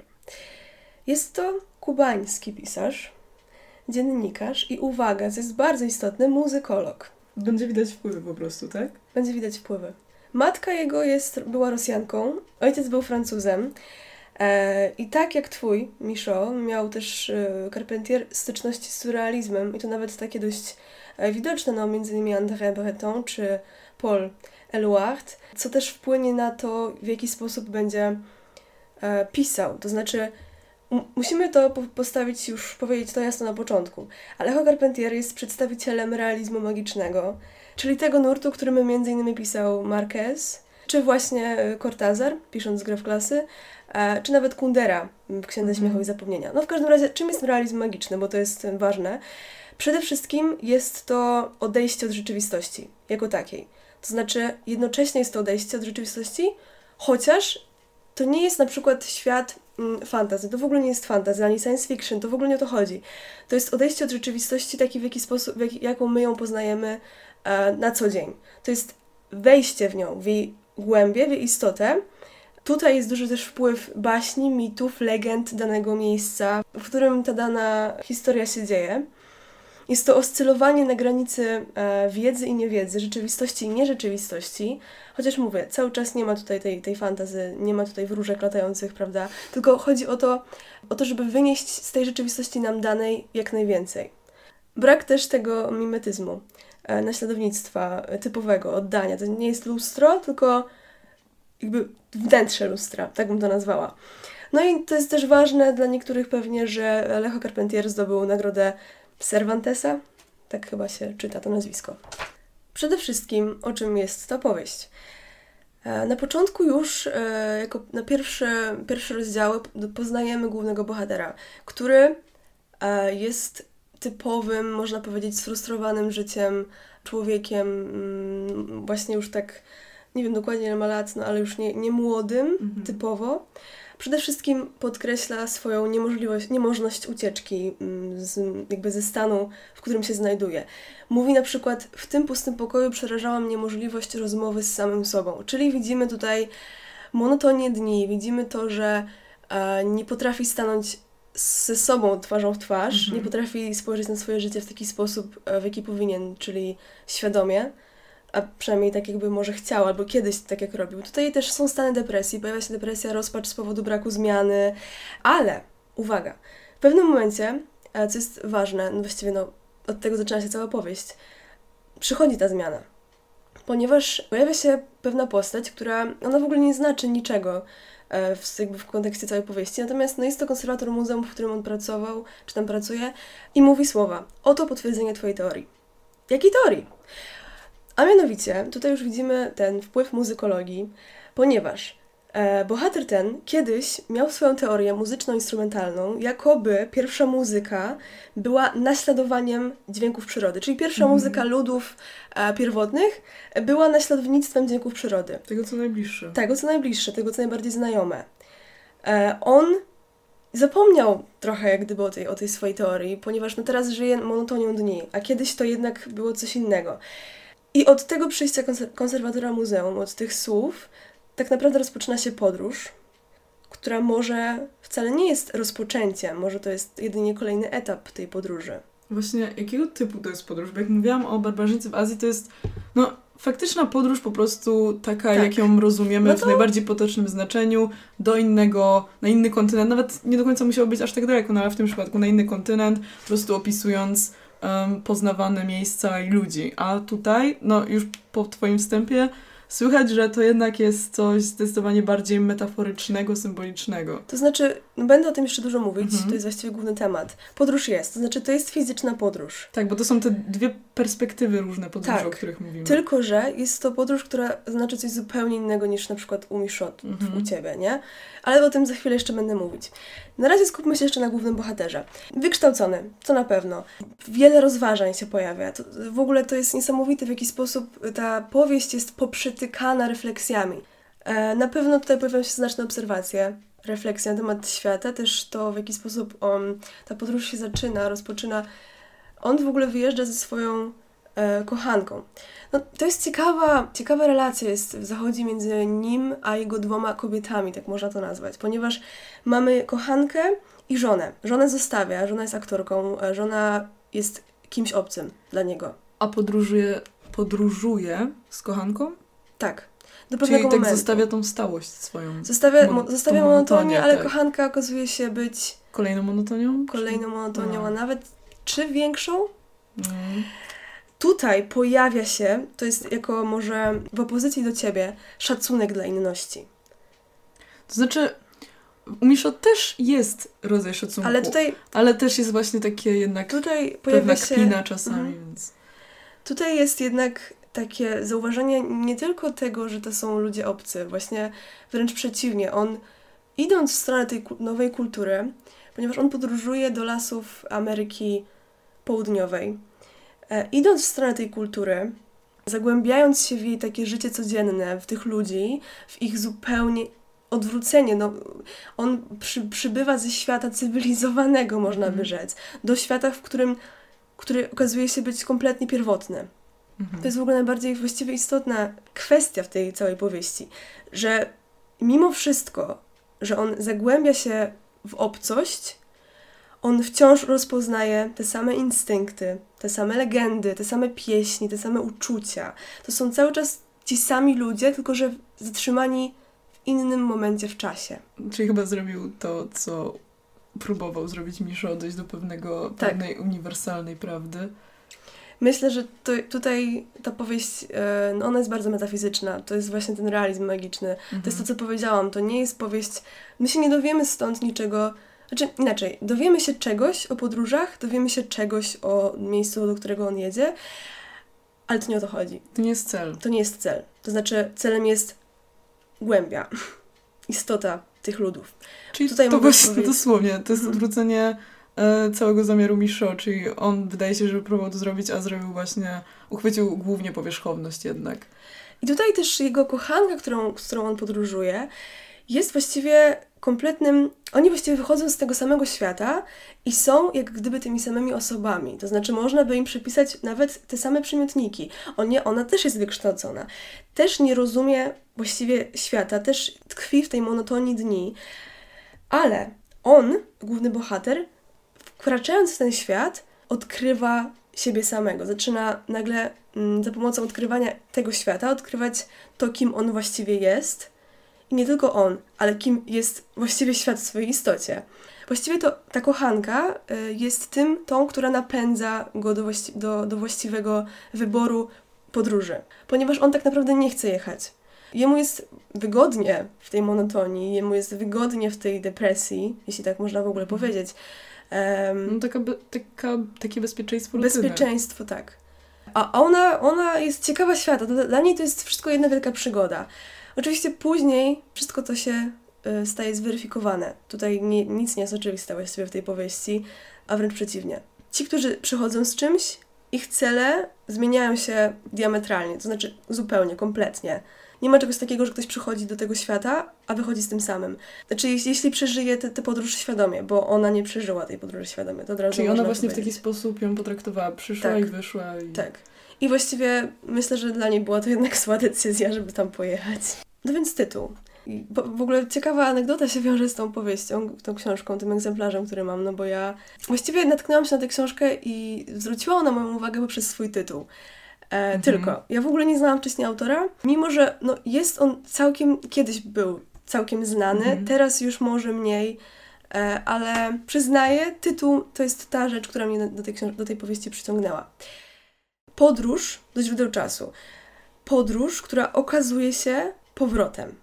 Jest to kubański pisarz, dziennikarz i uwaga, co jest bardzo istotne, muzykolog. Będzie widać wpływy po prostu, tak? Będzie widać wpływy. Matka jego jest, była Rosjanką, ojciec był Francuzem. E, I tak jak twój, Micho, miał też e, Carpentier styczności z surrealizmem i to nawet takie dość e, widoczne, no między innymi André Breton czy Paul Eluard, co też wpłynie na to, w jaki sposób będzie e, pisał. To znaczy, musimy to postawić już, powiedzieć to jasno na początku. Alejo Carpentier jest przedstawicielem realizmu magicznego, czyli tego nurtu, którym m.in. pisał Marquez, czy właśnie e, Cortázar, pisząc grę w klasy, e, czy nawet Kundera w Księdze Śmiechu i Zapomnienia. No w każdym razie, czym jest realizm magiczny, bo to jest ważne. Przede wszystkim jest to odejście od rzeczywistości, jako takiej. To znaczy, jednocześnie jest to odejście od rzeczywistości, chociaż to nie jest na przykład świat mm, fantazy, to w ogóle nie jest fantazy, ani science fiction, to w ogóle nie o to chodzi. To jest odejście od rzeczywistości taki, w jaki sposób, w jak, jaką my ją poznajemy e, na co dzień. To jest wejście w nią, w jej głębię, w jej istotę. Tutaj jest duży też wpływ baśni, mitów, legend danego miejsca, w którym ta dana historia się dzieje. Jest to oscylowanie na granicy e, wiedzy i niewiedzy, rzeczywistości i nierzeczywistości. Chociaż mówię, cały czas nie ma tutaj tej, tej fantazy, nie ma tutaj wróżek latających, prawda? Tylko chodzi o to, o to, żeby wynieść z tej rzeczywistości nam danej jak najwięcej. Brak też tego mimetyzmu, e, naśladownictwa typowego, oddania. To nie jest lustro, tylko jakby wnętrze lustra, tak bym to nazwała. No i to jest też ważne dla niektórych pewnie, że Alejo Carpentier zdobył nagrodę Cervantesa, tak chyba się czyta to nazwisko. Przede wszystkim, o czym jest ta powieść? E, na początku już, e, jako na pierwsze, pierwsze rozdziały, poznajemy głównego bohatera, który e, jest typowym, można powiedzieć, sfrustrowanym życiem, człowiekiem, mm, właśnie już tak, nie wiem dokładnie ile ma lat, no ale już nie, nie młodym, mhm. typowo. Przede wszystkim podkreśla swoją niemożliwość, niemożność ucieczki mm, z, jakby ze stanu, w którym się znajduje. Mówi na przykład, w tym pustym pokoju przerażała mnie możliwość rozmowy z samym sobą. Czyli widzimy tutaj monotonię dni, widzimy to, że e, nie potrafi stanąć ze sobą twarzą w twarz, mhm. nie potrafi spojrzeć na swoje życie w taki sposób, e, w jaki powinien, czyli świadomie a przynajmniej tak jakby może chciał, albo kiedyś tak jak robił. Tutaj też są stany depresji, pojawia się depresja, rozpacz z powodu braku zmiany, ale uwaga, w pewnym momencie, co jest ważne, no właściwie no, od tego zaczyna się cała powieść, przychodzi ta zmiana. Ponieważ pojawia się pewna postać, która, ona w ogóle nie znaczy niczego e, w, jakby w kontekście całej powieści, natomiast no jest to konserwator muzeum, w którym on pracował, czy tam pracuje i mówi słowa, oto potwierdzenie Twojej teorii. Jakiej teorii? A mianowicie, tutaj już widzimy ten wpływ muzykologii, ponieważ E, bohater ten kiedyś miał swoją teorię muzyczno-instrumentalną, jakoby pierwsza muzyka była naśladowaniem dźwięków przyrody. Czyli pierwsza Mhm. muzyka ludów e, pierwotnych była naśladownictwem dźwięków przyrody. Tego co najbliższe. Tego, co najbliższe, tego, co najbardziej znajome. E, on zapomniał trochę jak gdyby o tej, o tej swojej teorii, ponieważ no teraz żyje monotonią dni, a kiedyś to jednak było coś innego. I od tego przyjścia konser- konserwatora muzeum, od tych słów, tak naprawdę rozpoczyna się podróż, która może wcale nie jest rozpoczęciem, może to jest jedynie kolejny etap tej podróży. Właśnie jakiego typu to jest podróż? Bo jak mówiłam o barbarzyńcy w Azji, to jest no faktyczna podróż po prostu taka, Tak. jak ją rozumiemy No w to- najbardziej potocznym znaczeniu, do innego, na inny kontynent. Nawet nie do końca musiało być aż tak daleko, no ale w tym przypadku na inny kontynent, po prostu opisując poznawane miejsca i ludzi. A tutaj, no już po twoim wstępie, słychać, że to jednak jest coś zdecydowanie bardziej metaforycznego, symbolicznego. To znaczy, no będę o tym jeszcze dużo mówić, Mhm. to jest właściwie główny temat. Podróż jest, to znaczy to jest fizyczna podróż. Tak, bo to są te dwie perspektywy różne podróży, Tak. o których mówimy. Tylko, że jest to podróż, która znaczy coś zupełnie innego niż na przykład u Miszot, Mhm. u Ciebie, nie? Ale o tym za chwilę jeszcze będę mówić. Na razie skupmy się jeszcze na głównym bohaterze. Wykształcony, to na pewno. Wiele rozważań się pojawia. To, w ogóle to jest niesamowite, w jaki sposób ta powieść jest poprzetykana refleksjami. E, na pewno tutaj pojawiają się znaczne obserwacje, refleksje na temat świata, też to, w jaki sposób on, ta podróż się zaczyna, rozpoczyna. On w ogóle wyjeżdża ze swoją e, kochanką. No, to jest ciekawa, ciekawa relacja jest, zachodzi między nim a jego dwoma kobietami, tak można to nazwać, ponieważ mamy kochankę i żonę. Żonę zostawia, żona jest aktorką, e, żona jest kimś obcym dla niego. A podróżuje, podróżuje z kochanką? Tak. Do Czyli pewnego tak momentu. zostawia tą stałość swoją. Zostawia, mo, zostawia monotonię, ale tak. kochanka okazuje się być Kolejną monotonią? kolejną monotonią, No. a nawet czy większą? Mm. Tutaj pojawia się, to jest jako może w opozycji do ciebie, szacunek dla inności. To znaczy, u Misho też jest rodzaj szacunku, Ale tutaj, ale też jest właśnie takie jednak tutaj pojawia się. czasami, Mhm. więc... Tutaj jest jednak takie zauważenie nie tylko tego, że to są ludzie obcy, właśnie wręcz przeciwnie. On, idąc w stronę tej nowej kultury, ponieważ on podróżuje do lasów Ameryki Południowej, e, idąc w stronę tej kultury, zagłębiając się w jej takie życie codzienne, w tych ludzi, w ich zupełnie odwrócenie, no, on przy, przybywa ze świata cywilizowanego, można by Mhm. rzec, do świata, w którym który okazuje się być kompletnie pierwotny. Mhm. To jest w ogóle najbardziej właściwie istotna kwestia w tej całej powieści, że mimo wszystko, że on zagłębia się w obcość, on wciąż rozpoznaje te same instynkty, te same legendy, te same pieśni, te same uczucia. To są cały czas ci sami ludzie, tylko że zatrzymani w innym momencie w czasie. Czyli chyba zrobił to, co próbował zrobić Misho, dojść do pewnego, Tak. pewnej uniwersalnej prawdy. Myślę, że to, tutaj ta powieść, e, no ona jest bardzo metafizyczna. To jest właśnie ten realizm magiczny. To jest to, co powiedziałam. To nie jest powieść. My się nie dowiemy stąd niczego. Znaczy, inaczej, dowiemy się czegoś o podróżach, dowiemy się czegoś o miejscu, do którego on jedzie, ale to nie o to chodzi. To nie jest cel. To nie jest cel. To znaczy, celem jest głębia, istota tych ludów. Czyli Tutaj to właśnie powiedzieć- dosłownie, to jest Mhm. odwrócenie całego zamiaru Misho, czyli on wydaje się, że próbował to zrobić, a zrobił właśnie, uchwycił głównie powierzchowność jednak. I tutaj też jego kochanka, którą, z którą on podróżuje, jest właściwie kompletnym. Oni właściwie wychodzą z tego samego świata i są jak gdyby tymi samymi osobami. To znaczy, można by im przypisać nawet te same przymiotniki. On ona też jest wykształcona. Też nie rozumie właściwie świata, też tkwi w tej monotonii dni. Ale on, główny bohater, wkraczając w ten świat, odkrywa siebie samego. Zaczyna nagle mm, za pomocą odkrywania tego świata odkrywać to, kim on właściwie jest. I nie tylko on, ale kim jest właściwie świat w swojej istocie. Właściwie to ta kochanka y, jest tym, tą, która napędza go do, właści- do, do właściwego wyboru podróży. Ponieważ on tak naprawdę nie chce jechać. Jemu jest wygodnie w tej monotonii, jemu jest wygodnie w tej depresji, jeśli tak można w ogóle powiedzieć. Em, No, taka, be, taka, takie bezpieczeństwo rutyny. Bezpieczeństwo, tak. A ona, ona jest ciekawa świata. Dla- Dla niej to jest wszystko jedna wielka przygoda. Oczywiście później wszystko to się y, staje zweryfikowane. Tutaj nie, nic nie jest oczywiste właściwie w tej powieści, a wręcz przeciwnie. Ci, którzy przychodzą z czymś, ich cele zmieniają się diametralnie, to znaczy zupełnie, kompletnie. Nie ma czegoś takiego, że ktoś przychodzi do tego świata, a wychodzi z tym samym. Znaczy, jeśli, przeżyje tę podróż świadomie, bo ona nie przeżyła tej podróży świadomie, to od razu Czyli ona właśnie w taki sposób ją potraktowała. Przyszła Tak. i wyszła. I... Tak. I właściwie myślę, że dla niej była to jednak zła decyzja, żeby tam pojechać. No więc tytuł. Bo- w ogóle ciekawa anegdota się wiąże z tą powieścią, tą książką, tym egzemplarzem, który mam, no bo ja właściwie natknęłam się na tę książkę i zwróciła ona moją uwagę poprzez swój tytuł. E, Mhm. Tylko, ja w ogóle nie znałam wcześniej autora, mimo że no, jest on całkiem, kiedyś był całkiem znany, Mhm. teraz już może mniej, e, ale przyznaję, tytuł to jest ta rzecz, która mnie do tej, do tej powieści przyciągnęła. Podróż do źródeł czasu. Podróż, która okazuje się powrotem.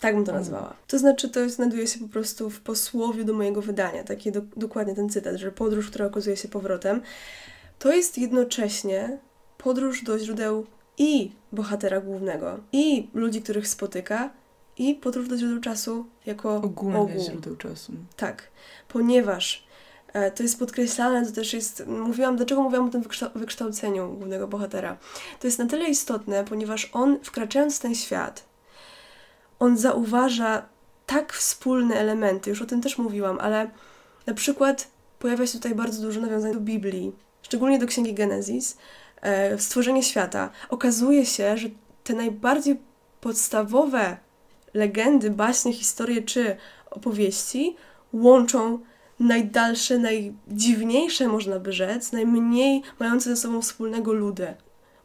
Tak bym to nazwała. To znaczy, to znajduje się po prostu w posłowiu do mojego wydania. Taki do, dokładnie ten cytat, że podróż, która okazuje się powrotem. To jest jednocześnie podróż do źródeł i bohatera głównego, i ludzi, których spotyka, i podróż do źródeł czasu jako Ogólnie ogół. źródeł czasu. Tak, ponieważ e, to jest podkreślane, to też jest, mówiłam, dlaczego mówiłam o tym wykształ- wykształceniu głównego bohatera. To jest na tyle istotne, ponieważ on wkraczając w ten świat, on zauważa tak wspólne elementy, już o tym też mówiłam, ale na przykład pojawia się tutaj bardzo dużo nawiązań do Biblii, szczególnie do Księgi Genezis, stworzenie świata. Okazuje się, że te najbardziej podstawowe legendy, baśnie, historie czy opowieści łączą najdalsze, najdziwniejsze, można by rzec, najmniej mające ze sobą wspólnego ludy.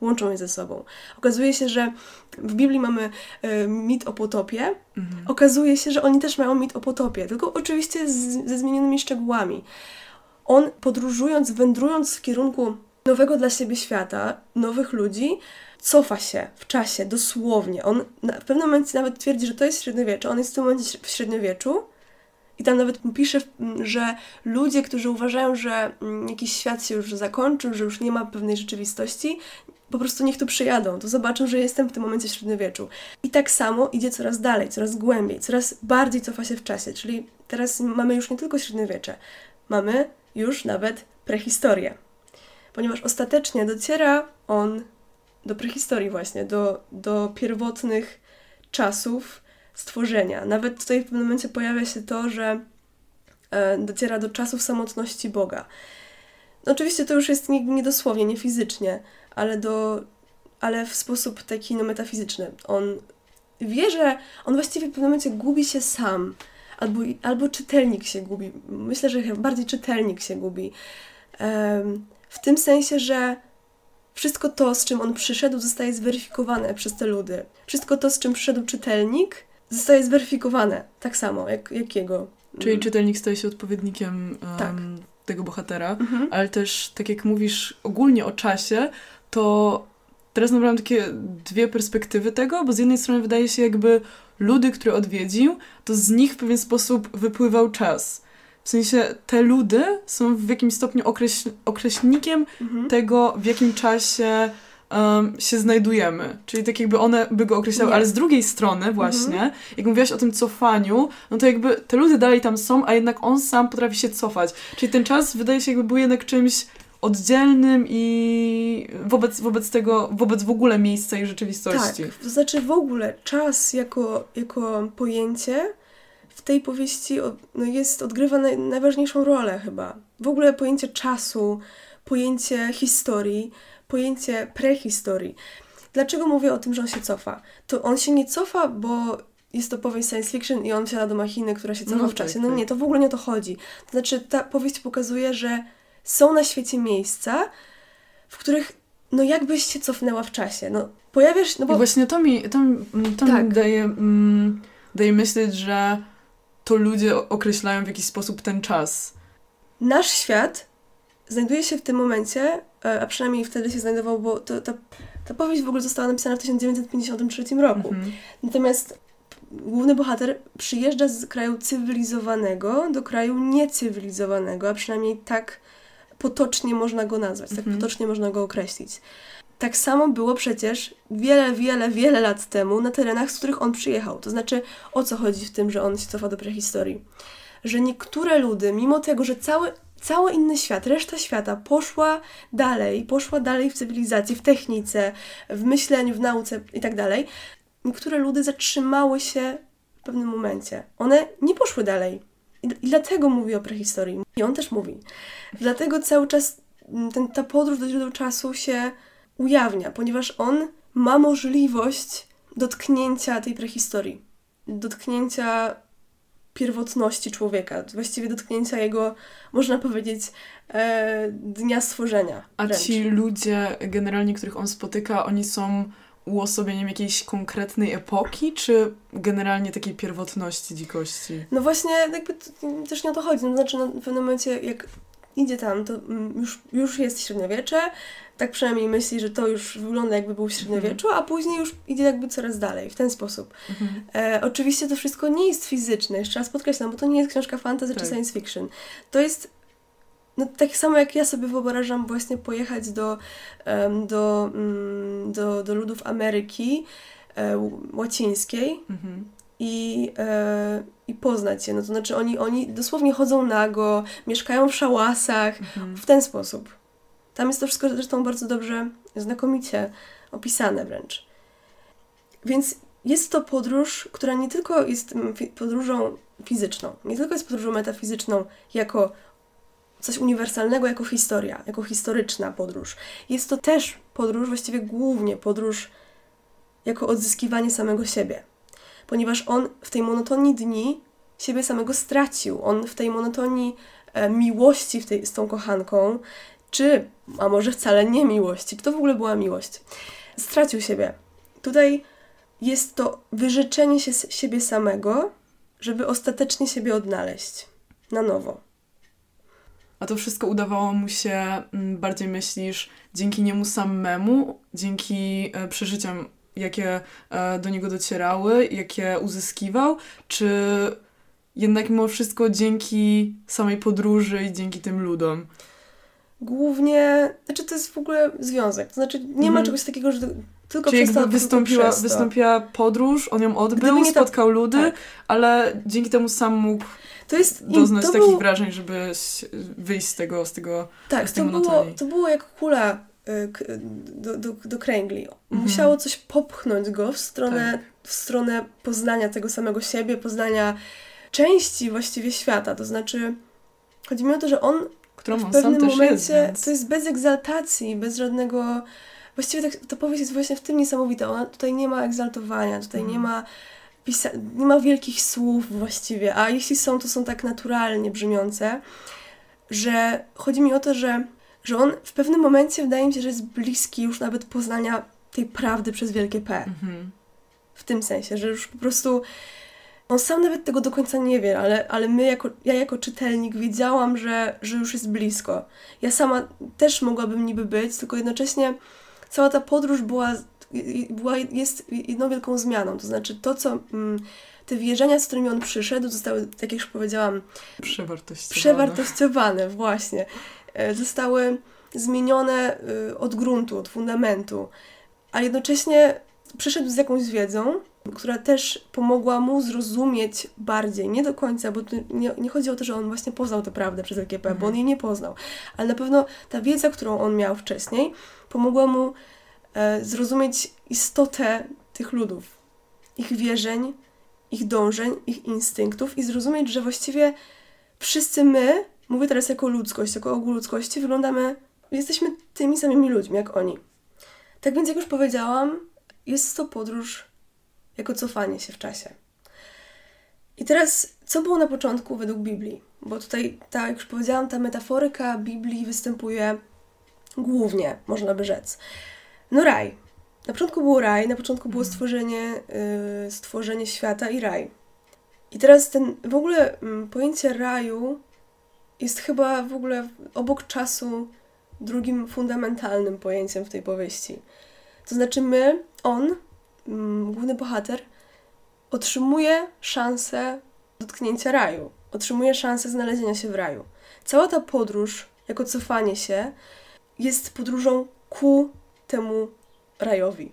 Łączą je ze sobą. Okazuje się, że w Biblii mamy e, mit o potopie. Mhm. Okazuje się, że oni też mają mit o potopie, tylko oczywiście z, ze zmienionymi szczegółami. On podróżując, wędrując w kierunku nowego dla siebie świata, nowych ludzi, cofa się w czasie, dosłownie. On w pewnym momencie nawet twierdzi, że to jest średniowiecze. On jest w tym momencie w średniowieczu i tam nawet pisze, że ludzie, którzy uważają, że jakiś świat się już zakończył, że już nie ma pewnej rzeczywistości, po prostu niech tu przyjadą, to zobaczą, że jestem w tym momencie w średniowieczu. I tak samo idzie coraz dalej, coraz głębiej, coraz bardziej cofa się w czasie, czyli teraz mamy już nie tylko średniowiecze, mamy już nawet prehistorię. Ponieważ ostatecznie dociera on do prehistorii właśnie, do, do pierwotnych czasów stworzenia. Nawet tutaj w pewnym momencie pojawia się to, że e, dociera do czasów samotności Boga. No oczywiście to już jest nie, nie fizycznie, ale, do, ale w sposób taki no, metafizyczny. On wie, że on właściwie w pewnym momencie gubi się sam, albo, albo czytelnik się gubi. Myślę, że bardziej czytelnik się gubi. Em, w tym sensie, że wszystko to, z czym on przyszedł, zostaje zweryfikowane przez te ludy. Wszystko to, z czym przyszedł czytelnik, zostaje zweryfikowane tak samo, jak, jak jego. Czyli Mm. czytelnik staje się odpowiednikiem em, Tak. tego bohatera, Mhm. ale też, tak jak mówisz ogólnie o czasie, to teraz nabrałam takie dwie perspektywy tego, bo z jednej strony wydaje się jakby ludy, które odwiedził, to z nich w pewien sposób wypływał czas. W sensie te ludy są w jakimś stopniu określ określnikiem Mhm. tego, w jakim czasie em, się znajdujemy. Czyli tak jakby one by go określały, Nie. ale z drugiej strony właśnie, jak mówiłaś o tym cofaniu, no to jakby te ludy dalej tam są, a jednak on sam potrafi się cofać. Czyli ten czas wydaje się jakby był jednak czymś oddzielnym i wobec, wobec tego, wobec w ogóle miejsca i rzeczywistości. Tak, to znaczy w ogóle czas jako, jako pojęcie tej powieści o- no jest, odgrywa naj, najważniejszą rolę chyba. W ogóle pojęcie czasu, pojęcie historii, pojęcie prehistorii. Dlaczego mówię o tym, że on się cofa? To on się nie cofa, bo jest to powieść science fiction i on wsiada do machiny, która się cofa No w tak, czasie. No tak. nie, to w ogóle nie o to chodzi. To znaczy ta powieść pokazuje, że są na świecie miejsca, w których no jakbyś się cofnęła w czasie. No pojawiasz, no I bo właśnie to mi, to, to Tak. mi daje, mm, daje myśleć, że to ludzie określają w jakiś sposób ten czas. nasz świat znajduje się w tym momencie, e, a przynajmniej wtedy się znajdował, bo to, ta, ta powieść w ogóle została napisana w 1953 roku. Mhm. Natomiast główny bohater przyjeżdża z kraju cywilizowanego do kraju niecywilizowanego, a przynajmniej tak potocznie można go nazwać, tak Mhm. potocznie można go określić. Tak samo było przecież wiele, wiele, wiele lat temu na terenach, z których on przyjechał. To znaczy, o co chodzi w tym, że on się cofa do prehistorii? Że niektóre ludy, mimo tego, że cały, cały inny świat, reszta świata poszła dalej, poszła dalej w cywilizacji, w technice, w myśleniu, w nauce i tak niektóre ludy zatrzymały się w pewnym momencie. One nie poszły dalej. I, I dlatego mówi o prehistorii. I on też mówi. Dlatego cały czas ten, ta podróż do źródeł czasu się ujawnia, ponieważ on ma możliwość dotknięcia tej prehistorii, dotknięcia pierwotności człowieka, właściwie dotknięcia jego, można powiedzieć, e, dnia stworzenia. A wręcz. ci ludzie, generalnie, których on spotyka, oni są uosobieniem jakiejś konkretnej epoki, czy generalnie takiej pierwotności dzikości? No właśnie, jakby też nie o to chodzi. No, znaczy, no, w pewnym momencie, jak idzie tam, to mm, już, już jest średniowiecze, tak przynajmniej myśli, że to już wygląda jakby był w średniowieczu, a później już idzie jakby coraz dalej, w ten sposób. Mhm. E, oczywiście to wszystko nie jest fizyczne, jeszcze raz podkreślam, bo to nie jest książka fantasy tak. czy science fiction. To jest no, tak samo jak ja sobie wyobrażam właśnie pojechać do, um, do, um, do, do ludów Ameryki e, łacińskiej mhm. I, e, i poznać je. No to znaczy oni, oni dosłownie chodzą nago, mieszkają w szałasach, mhm. w ten sposób. Tam jest to wszystko zresztą bardzo dobrze, znakomicie opisane wręcz. Więc jest to podróż, która nie tylko jest mm, podróżą fizyczną, nie tylko jest podróżą metafizyczną jako coś uniwersalnego, jako historia, jako historyczna podróż. Jest to też podróż, właściwie głównie podróż jako odzyskiwanie samego siebie. Ponieważ on w tej monotonii dni siebie samego stracił. On w tej monotonii e, miłości w tej, z tą kochanką czy, a może wcale nie miłości, czy to w ogóle była miłość, stracił siebie. Tutaj jest to wyrzeczenie się siebie samego, żeby ostatecznie siebie odnaleźć na nowo. A to wszystko udawało mu się, mm, bardziej myślisz, dzięki niemu samemu, dzięki e, przeżyciom, jakie e, do niego docierały, jakie uzyskiwał, czy jednak mimo wszystko dzięki samej podróży i dzięki tym ludom? głównie, znaczy to jest w ogóle związek, to znaczy nie ma mhm. czegoś takiego, że tylko Czyli jakby wystąpiła, wystąpiła podróż, on ją odbył, spotkał ludy, tak. ale dzięki temu sam mógł to jest, doznać to takich było... wrażeń, żeby wyjść z tego, z tego Tak, z to, było, to było jak kula do, do, do kręgli. Mhm. Musiało coś popchnąć go w stronę, tak. w stronę poznania tego samego siebie, poznania części właściwie świata. To znaczy, chodzi mi o to, że on którą w pewnym momencie jest, więc... to jest bez egzaltacji, bez żadnego. Właściwie tak, ta powieść jest właśnie w tym niesamowita. Ona tutaj nie ma egzaltowania, tutaj nie ma pisa... nie ma wielkich słów właściwie, a jeśli są, to są tak naturalnie brzmiące, że chodzi mi o to, że, że on w pewnym momencie wydaje mi się, że jest bliski już nawet poznania tej prawdy przez wielkie P. -hmm. W tym sensie, że już po prostu on sam nawet tego do końca nie wie, ale, ale my jako, ja jako czytelnik wiedziałam, że, że już jest blisko. Ja sama też mogłabym niby być, tylko jednocześnie cała ta podróż była, była jest jedną wielką zmianą. To znaczy to, co... Mm, te wierzenia, z którymi on przyszedł, zostały, tak jak już powiedziałam, przewartościowane. Przewartościowane, właśnie. E, zostały zmienione y, od gruntu, od fundamentu, a jednocześnie przyszedł z jakąś wiedzą, która też pomogła mu zrozumieć bardziej, nie do końca, bo nie, nie chodzi o to, że on właśnie poznał tę prawdę przez LGP, mhm. bo on mhm. jej nie poznał, ale na pewno ta wiedza, którą on miał wcześniej, pomogła mu e, zrozumieć istotę tych ludów, ich wierzeń, ich dążeń, ich instynktów i zrozumieć, że właściwie wszyscy my, mówię teraz jako ludzkość, jako ogół ludzkości, wyglądamy, jesteśmy tymi samymi ludźmi jak oni. Tak więc, jak już powiedziałam, jest to podróż jako cofanie się w czasie. I teraz, co było na początku według Biblii? Bo tutaj, tak jak już powiedziałam, ta metaforyka Biblii występuje głównie, można by rzec. No raj. Na początku był raj, na początku było stworzenie, yy, stworzenie świata i raj. I teraz ten, w ogóle yy, pojęcie raju jest chyba w ogóle obok czasu drugim fundamentalnym pojęciem w tej powieści. To znaczy my, on, mm, główny bohater, otrzymuje szansę dotknięcia raju, otrzymuje szansę znalezienia się w raju. Cała ta podróż, jako cofanie się, jest podróżą ku temu rajowi.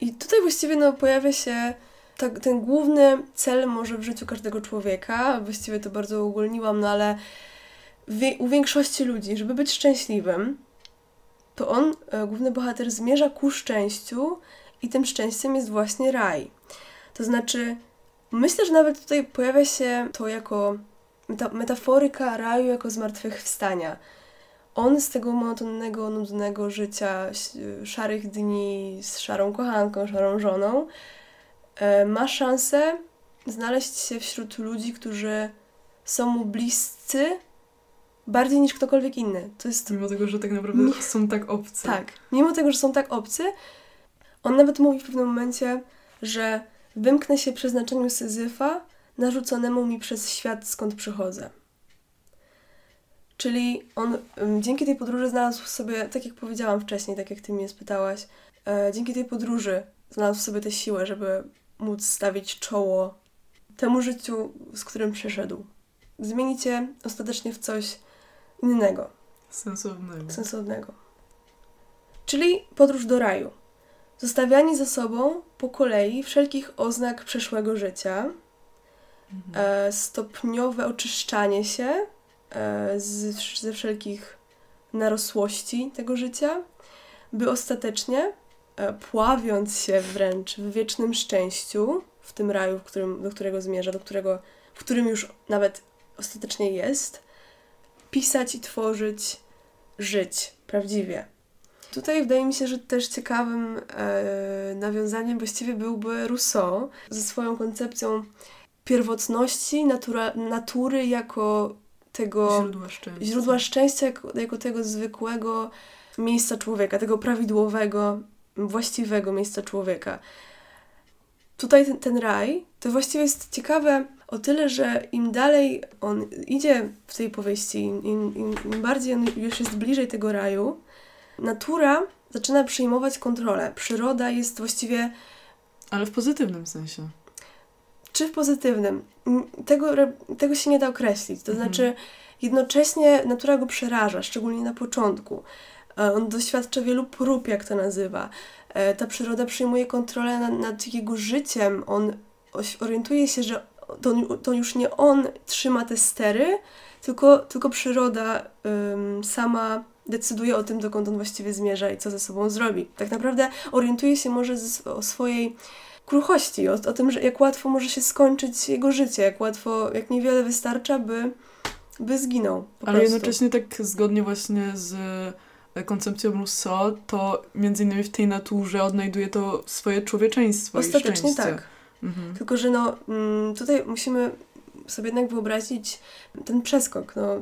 I tutaj właściwie no, pojawia się tak, ten główny cel może w życiu każdego człowieka. Właściwie to bardzo ogólniłam, no ale u większości ludzi, żeby być szczęśliwym, to on, e, główny bohater, zmierza ku szczęściu i tym szczęściem jest właśnie raj. To znaczy, myślę, że nawet tutaj pojawia się to jako meta metaforyka raju jako zmartwychwstania. On z tego monotonnego, nudnego życia, szarych dni z szarą kochanką, szarą żoną, e, ma szansę znaleźć się wśród ludzi, którzy są mu bliscy bardziej niż ktokolwiek inny. To jest... Mimo tego, że tak naprawdę nie... są tak obcy. Tak. Mimo tego, że są tak obcy, on nawet mówi w pewnym momencie, że wymknę się przeznaczeniu Syzyfa narzuconemu mi przez świat, skąd przychodzę. Czyli on dzięki tej podróży znalazł sobie, tak jak powiedziałam wcześniej, tak jak ty mnie spytałaś, e, dzięki tej podróży znalazł sobie tę siłę, żeby móc stawić czoło temu życiu, z którym przyszedł. Zmienić je ostatecznie w coś innego. Sensownego. Sensownego. Czyli podróż do raju. Zostawianie za sobą po kolei wszelkich oznak przeszłego życia, mhm. e, stopniowe oczyszczanie się e, z, ze wszelkich narosłości tego życia, by ostatecznie, pławiąc się wręcz w wiecznym szczęściu, w tym raju, w którym, do którego zmierza, do którego, w którym już nawet ostatecznie jest, pisać i tworzyć, żyć prawdziwie. Tutaj wydaje mi się, że też ciekawym e, nawiązaniem właściwie byłby Rousseau ze swoją koncepcją pierwotności natura, natury jako tego źródła szczęścia, źródła szczęścia jako, jako tego zwykłego miejsca człowieka, tego prawidłowego, właściwego miejsca człowieka. Tutaj ten, ten raj to właściwie jest ciekawe o tyle, że im dalej on idzie w tej powieści, im, im, im bardziej on już jest bliżej tego raju, natura zaczyna przyjmować kontrolę. Przyroda jest właściwie. Ale w pozytywnym sensie. Czy w pozytywnym? Tego, tego się nie da określić. To mhm. znaczy, jednocześnie natura go przeraża, szczególnie na początku. E, on doświadcza wielu prób, jak to nazywa. E, ta przyroda przyjmuje kontrolę nad, nad jego życiem. On orientuje się, że to, to już nie on trzyma te stery, tylko, tylko przyroda ym, sama decyduje o tym, dokąd on właściwie zmierza i co ze sobą zrobi. Tak naprawdę orientuje się może z, o swojej kruchości, o, o tym, że jak łatwo może się skończyć jego życie, jak łatwo, jak niewiele wystarcza, by, by zginął. Ale prostu. jednocześnie tak zgodnie właśnie z koncepcją Rousseau, to między innymi w tej naturze odnajduje to swoje człowieczeństwo Ostatecznie i szczęście. tak. Mhm. Tylko, że no, mm, tutaj musimy sobie jednak wyobrazić ten przeskok no,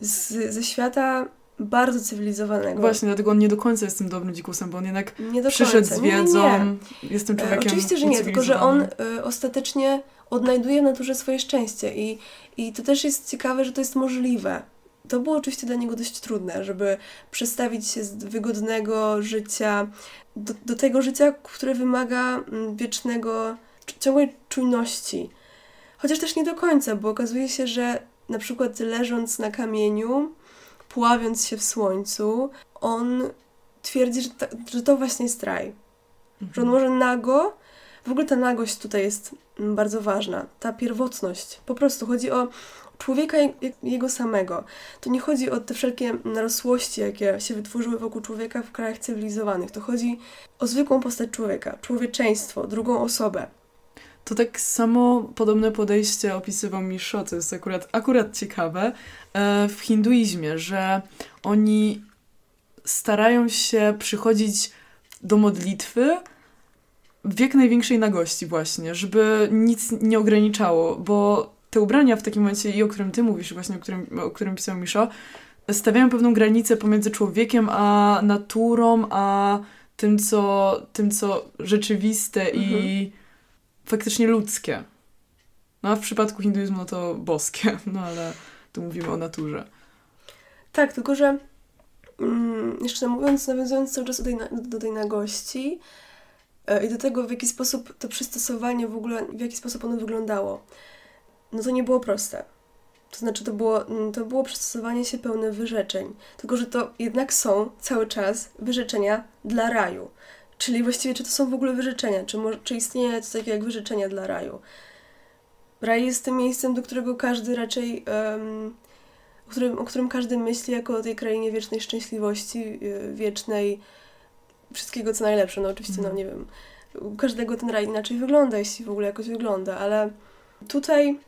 z, ze świata bardzo cywilizowanego. Właśnie, dlatego on nie do końca jest tym dobrym dzikusem, bo on jednak przyszedł z wiedzą, nie, nie. jestem e, człowiekiem Oczywiście, że nie, tylko że on y, ostatecznie odnajduje w naturze swoje szczęście i, i to też jest ciekawe, że to jest możliwe. To było oczywiście dla niego dość trudne, żeby przestawić się z wygodnego życia do, do tego życia, które wymaga mm, wiecznego ciągłej czujności. Chociaż też nie do końca, bo okazuje się, że na przykład leżąc na kamieniu, pławiąc się w słońcu, on twierdzi, że, ta, że to właśnie jest raj. Mhm. Że on może nago, w ogóle ta nagość tutaj jest bardzo ważna, ta pierwotność. Po prostu chodzi o człowieka jego samego. To nie chodzi o te wszelkie narosłości, jakie się wytworzyły wokół człowieka w krajach cywilizowanych. To chodzi o zwykłą postać człowieka, człowieczeństwo, drugą osobę. To tak samo podobne podejście opisywał Misho, co jest akurat, akurat ciekawe, e, w hinduizmie, że oni starają się przychodzić do modlitwy w jak największej nagości właśnie, żeby nic nie ograniczało, bo te ubrania w takim momencie, i o którym ty mówisz, właśnie o którym, o którym pisał Misho, stawiają pewną granicę pomiędzy człowiekiem a naturą, a tym, co, tym, co rzeczywiste mhm. i faktycznie ludzkie. No a w przypadku hinduizmu no to boskie, no ale tu mówimy o naturze. Tak, tylko że mm, jeszcze mówiąc, nawiązując cały czas do tej, do tej nagości yy, i do tego, w jaki sposób to przystosowanie w ogóle, w jaki sposób ono wyglądało, no to nie było proste. To znaczy, to było, mm, to było przystosowanie się pełne wyrzeczeń. Tylko, że to jednak są cały czas wyrzeczenia dla raju. Czyli właściwie, czy to są w ogóle wyrzeczenia? Czy, może, czy istnieje coś takiego jak wyrzeczenia dla raju? Raj jest tym miejscem, do którego każdy raczej, um, o, którym, o którym każdy myśli jako o tej krainie wiecznej szczęśliwości, yy, wiecznej wszystkiego co najlepsze. No oczywiście, no nie wiem, u każdego ten raj inaczej wygląda, jeśli w ogóle jakoś wygląda, ale tutaj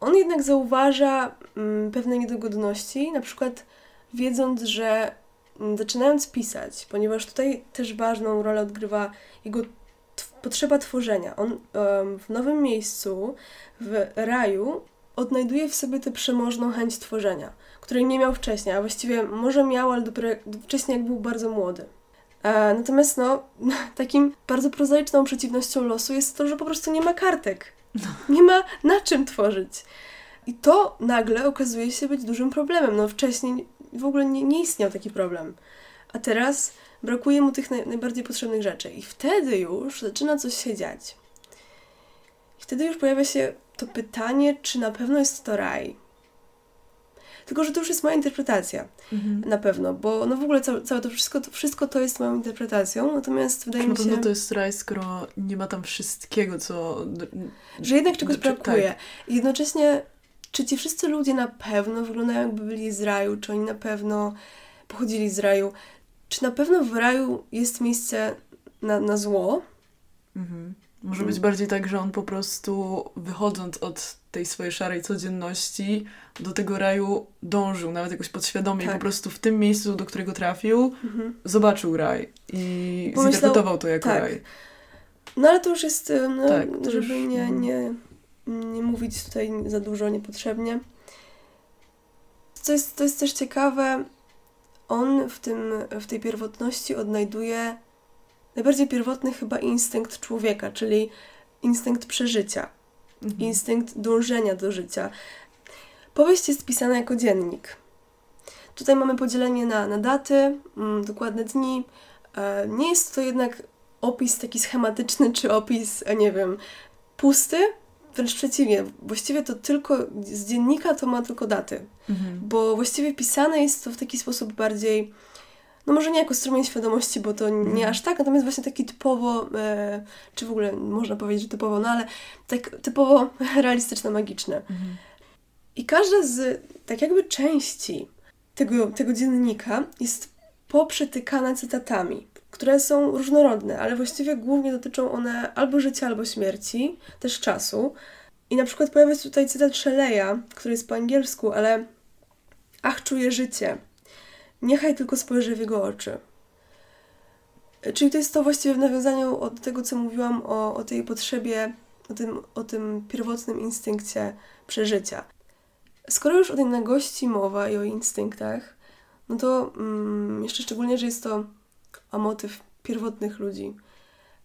on jednak zauważa mm, pewne niedogodności, na przykład wiedząc, że mm, zaczynając pisać, ponieważ tutaj też ważną rolę odgrywa jego potrzeba tworzenia. On w nowym miejscu, w raju, odnajduje w sobie tę przemożną chęć tworzenia, której nie miał wcześniej, a właściwie może miał, ale dopiero wcześniej, jak był bardzo młody. E, natomiast no, takim bardzo prozaiczną przeciwnością losu jest to, że po prostu nie ma kartek. No. Nie ma na czym tworzyć. I to nagle okazuje się być dużym problemem. No wcześniej w ogóle nie, nie istniał taki problem. A teraz brakuje mu tych naj, najbardziej potrzebnych rzeczy. I wtedy już zaczyna coś się dziać. I wtedy już pojawia się to pytanie, czy na pewno jest to raj. Tylko, że to już jest moja interpretacja. Mhm. Na pewno, bo no w ogóle całe, całe to, wszystko, to wszystko to jest moją interpretacją, natomiast wydaje mi się... Na pewno to jest raj, skoro nie ma tam wszystkiego, co... Że jednak czegoś do, brakuje. Tak. Jednocześnie, czy ci wszyscy ludzie na pewno wyglądają jakby byli z raju, czy oni na pewno pochodzili z raju, czy na pewno w raju jest miejsce na, na zło? Mhm. Może być bardziej tak, że on po prostu wychodząc od tej swojej szarej codzienności do tego raju dążył, nawet jakoś podświadomie. Tak. Po prostu w tym miejscu, do którego trafił, mhm. zobaczył raj i Pomyślał, zinterpretował to jako tak. raj. No ale to już jest, e, no, tak, żeby już... nie, mhm. nie, nie mówić tutaj za dużo niepotrzebnie. Co jest, to jest też ciekawe, on w, tym, w tej pierwotności odnajduje najbardziej pierwotny chyba instynkt człowieka, czyli instynkt przeżycia, mhm. instynkt dążenia do życia. Powieść jest pisana jako dziennik. Tutaj mamy podzielenie na, na daty, mm, dokładne dni. E, nie jest to jednak opis taki schematyczny, czy opis, e, nie wiem, pusty, wręcz przeciwnie. Właściwie to tylko z dziennika to ma tylko daty, mhm. bo właściwie pisane jest to w taki sposób bardziej no może nie jako strumień świadomości, bo to nie mhm. aż tak, natomiast właśnie taki typowo, e, czy w ogóle można powiedzieć, że typowo, no ale tak typowo realistyczno-magiczne. Mhm. I każda z tak jakby części tego, tego dziennika jest poprzetykana cytatami, które są różnorodne, ale właściwie głównie dotyczą one albo życia, albo śmierci, też czasu. I na przykład pojawia się tutaj cytat Shelley'a, który jest po angielsku, ale ach, czuję życie Niechaj tylko spojrzy w jego oczy. Czyli to jest to właściwie w nawiązaniu od tego, co mówiłam o, o tej potrzebie, o tym, o tym pierwotnym instynkcie przeżycia. Skoro już o tej nagości mowa i o instynktach, no to mm, jeszcze szczególnie, że jest to a motyw pierwotnych ludzi,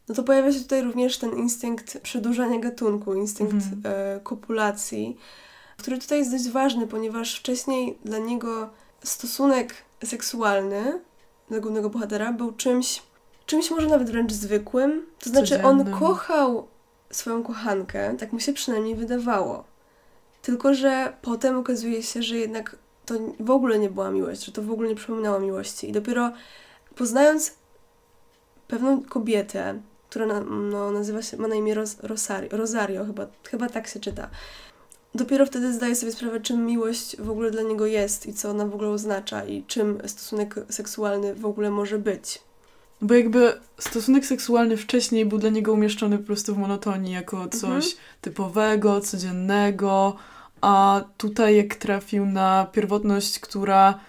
no to pojawia się tutaj również ten instynkt przedłużania gatunku, instynkt mm. e, kopulacji, który tutaj jest dość ważny, ponieważ wcześniej dla niego stosunek seksualny dla głównego bohatera był czymś, czymś może nawet wręcz zwykłym. To znaczy, on kochał swoją kochankę, tak mu się przynajmniej wydawało. Tylko, że potem okazuje się, że jednak to w ogóle nie była miłość, że to w ogóle nie przypominało miłości. I dopiero poznając pewną kobietę, która na, no, nazywa się, ma na imię Ros, Rosario, Rosario chyba, chyba tak się czyta dopiero wtedy zdaje sobie sprawę, czym miłość w ogóle dla niego jest i co ona w ogóle oznacza i czym stosunek seksualny w ogóle może być. Bo jakby stosunek seksualny wcześniej był dla niego umieszczony po prostu w monotonii jako coś mhm. typowego, codziennego, a tutaj jak trafił na pierwotność, która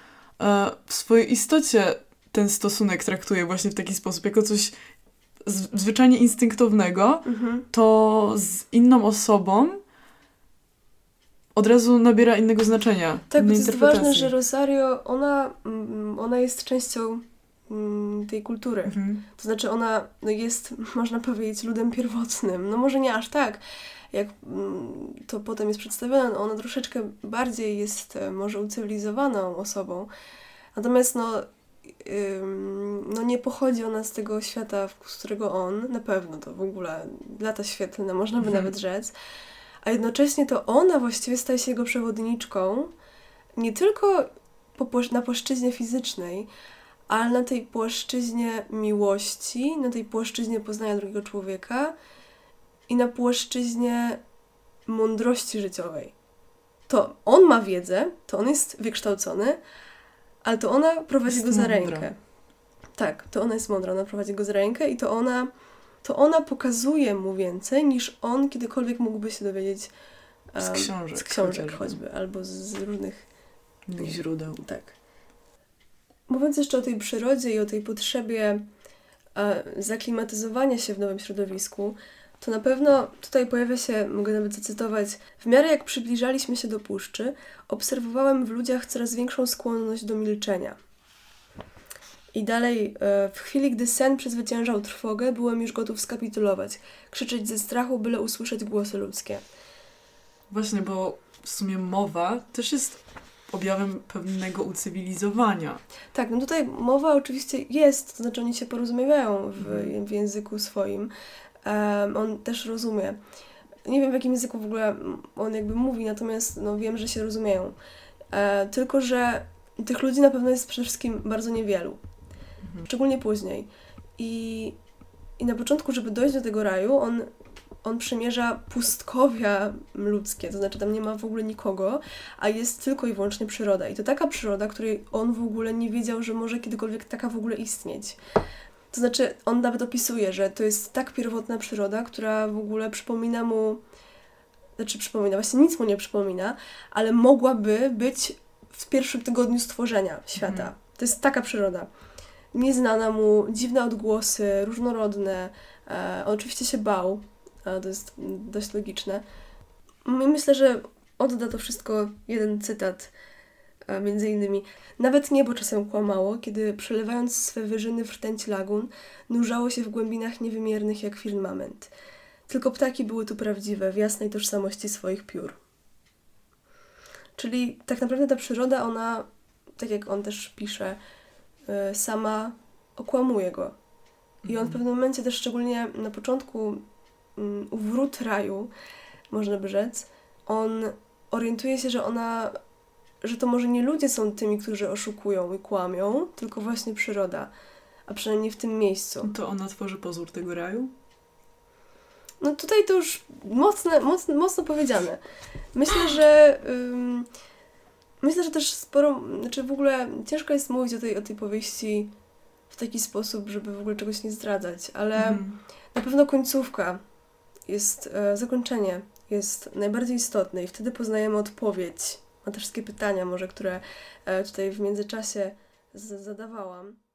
e, w swojej istocie ten stosunek traktuje właśnie w taki sposób, jako coś zwyczajnie instynktownego, mhm. to z inną osobą od razu nabiera innego znaczenia. Tak, to jest ważne, że Rosario, ona, mm, ona jest częścią mm, tej kultury. Mhm. To znaczy ona no jest, można powiedzieć, ludem pierwotnym. No może nie aż tak, jak mm, to potem jest przedstawione, ona troszeczkę bardziej jest e, może ucywilizowaną osobą. Natomiast no, no nie pochodzi ona z tego świata, z którego on, na pewno to w ogóle lata świetlne, można by mhm. nawet rzec a jednocześnie to ona właściwie staje się jego przewodniczką nie tylko na płaszczyźnie fizycznej, ale na tej płaszczyźnie miłości, na tej płaszczyźnie poznania drugiego człowieka i na płaszczyźnie mądrości życiowej. To on ma wiedzę, to on jest wykształcony, ale to ona prowadzi jest go za mądra. rękę. Tak, to ona jest mądra, ona prowadzi go za rękę i to ona, to ona pokazuje mu więcej niż on kiedykolwiek mógłby się dowiedzieć um, z książek, z książek choćby, albo z, z różnych źródeł. Tak. Mówiąc jeszcze o tej przyrodzie i o tej potrzebie e, zaklimatyzowania się w nowym środowisku, to na pewno tutaj pojawia się, mogę nawet zacytować, w miarę jak przybliżaliśmy się do puszczy, obserwowałem w ludziach coraz większą skłonność do milczenia. I dalej, e, w chwili, gdy sen przezwyciężał trwogę, byłem już gotów skapitulować, krzyczeć ze strachu, byle usłyszeć głosy ludzkie. Właśnie, bo w sumie mowa też jest objawem pewnego ucywilizowania. Tak, no tutaj mowa oczywiście jest, to znaczy oni się porozumiewają w, mhm. w języku swoim. Um, on też rozumie. Nie wiem w jakim języku w ogóle on jakby mówi, natomiast no, wiem, że się rozumieją. E, tylko, że tych ludzi na pewno jest przede wszystkim bardzo niewielu. Mhm. Szczególnie później. I, I na początku, żeby dojść do tego raju, on on przymierza pustkowia ludzkie, to znaczy tam nie ma w ogóle nikogo, a jest tylko i wyłącznie przyroda. I to taka przyroda, której on w ogóle nie wiedział, że może kiedykolwiek taka w ogóle istnieć. To znaczy, on nawet opisuje, że to jest tak pierwotna przyroda, która w ogóle przypomina mu, znaczy przypomina, właśnie nic mu nie przypomina, ale mogłaby być w pierwszym tygodniu stworzenia świata. Mhm. To jest taka przyroda. Nieznana mu, dziwne odgłosy, różnorodne. E, oczywiście się bał, to jest dość logiczne. Myślę, że odda to wszystko jeden cytat, między innymi. Nawet niebo czasem kłamało, kiedy przelewając swe wyżyny w rtęć lagun, nurzało się w głębinach niewymiernych jak firmament. Tylko ptaki były tu prawdziwe, w jasnej tożsamości swoich piór. Czyli tak naprawdę ta przyroda, ona, tak jak on też pisze, sama okłamuje go. I on w mhm. pewnym momencie też szczególnie na początku Mm, wrót raju, można by rzec, on orientuje się, że ona, że to może nie ludzie są tymi, którzy oszukują i kłamią, tylko właśnie przyroda, a przynajmniej w tym miejscu. To ona tworzy pozór tego raju? No tutaj to już mocne, mocno, mocno powiedziane. Myślę, że ym, myślę, że też sporo, znaczy w ogóle ciężko jest mówić o tej, o tej powieści w taki sposób, żeby w ogóle czegoś nie zdradzać, ale mm. na pewno końcówka jest e, zakończenie, jest najbardziej istotne i wtedy poznajemy odpowiedź na te wszystkie pytania może, które e, tutaj w międzyczasie zadawałam.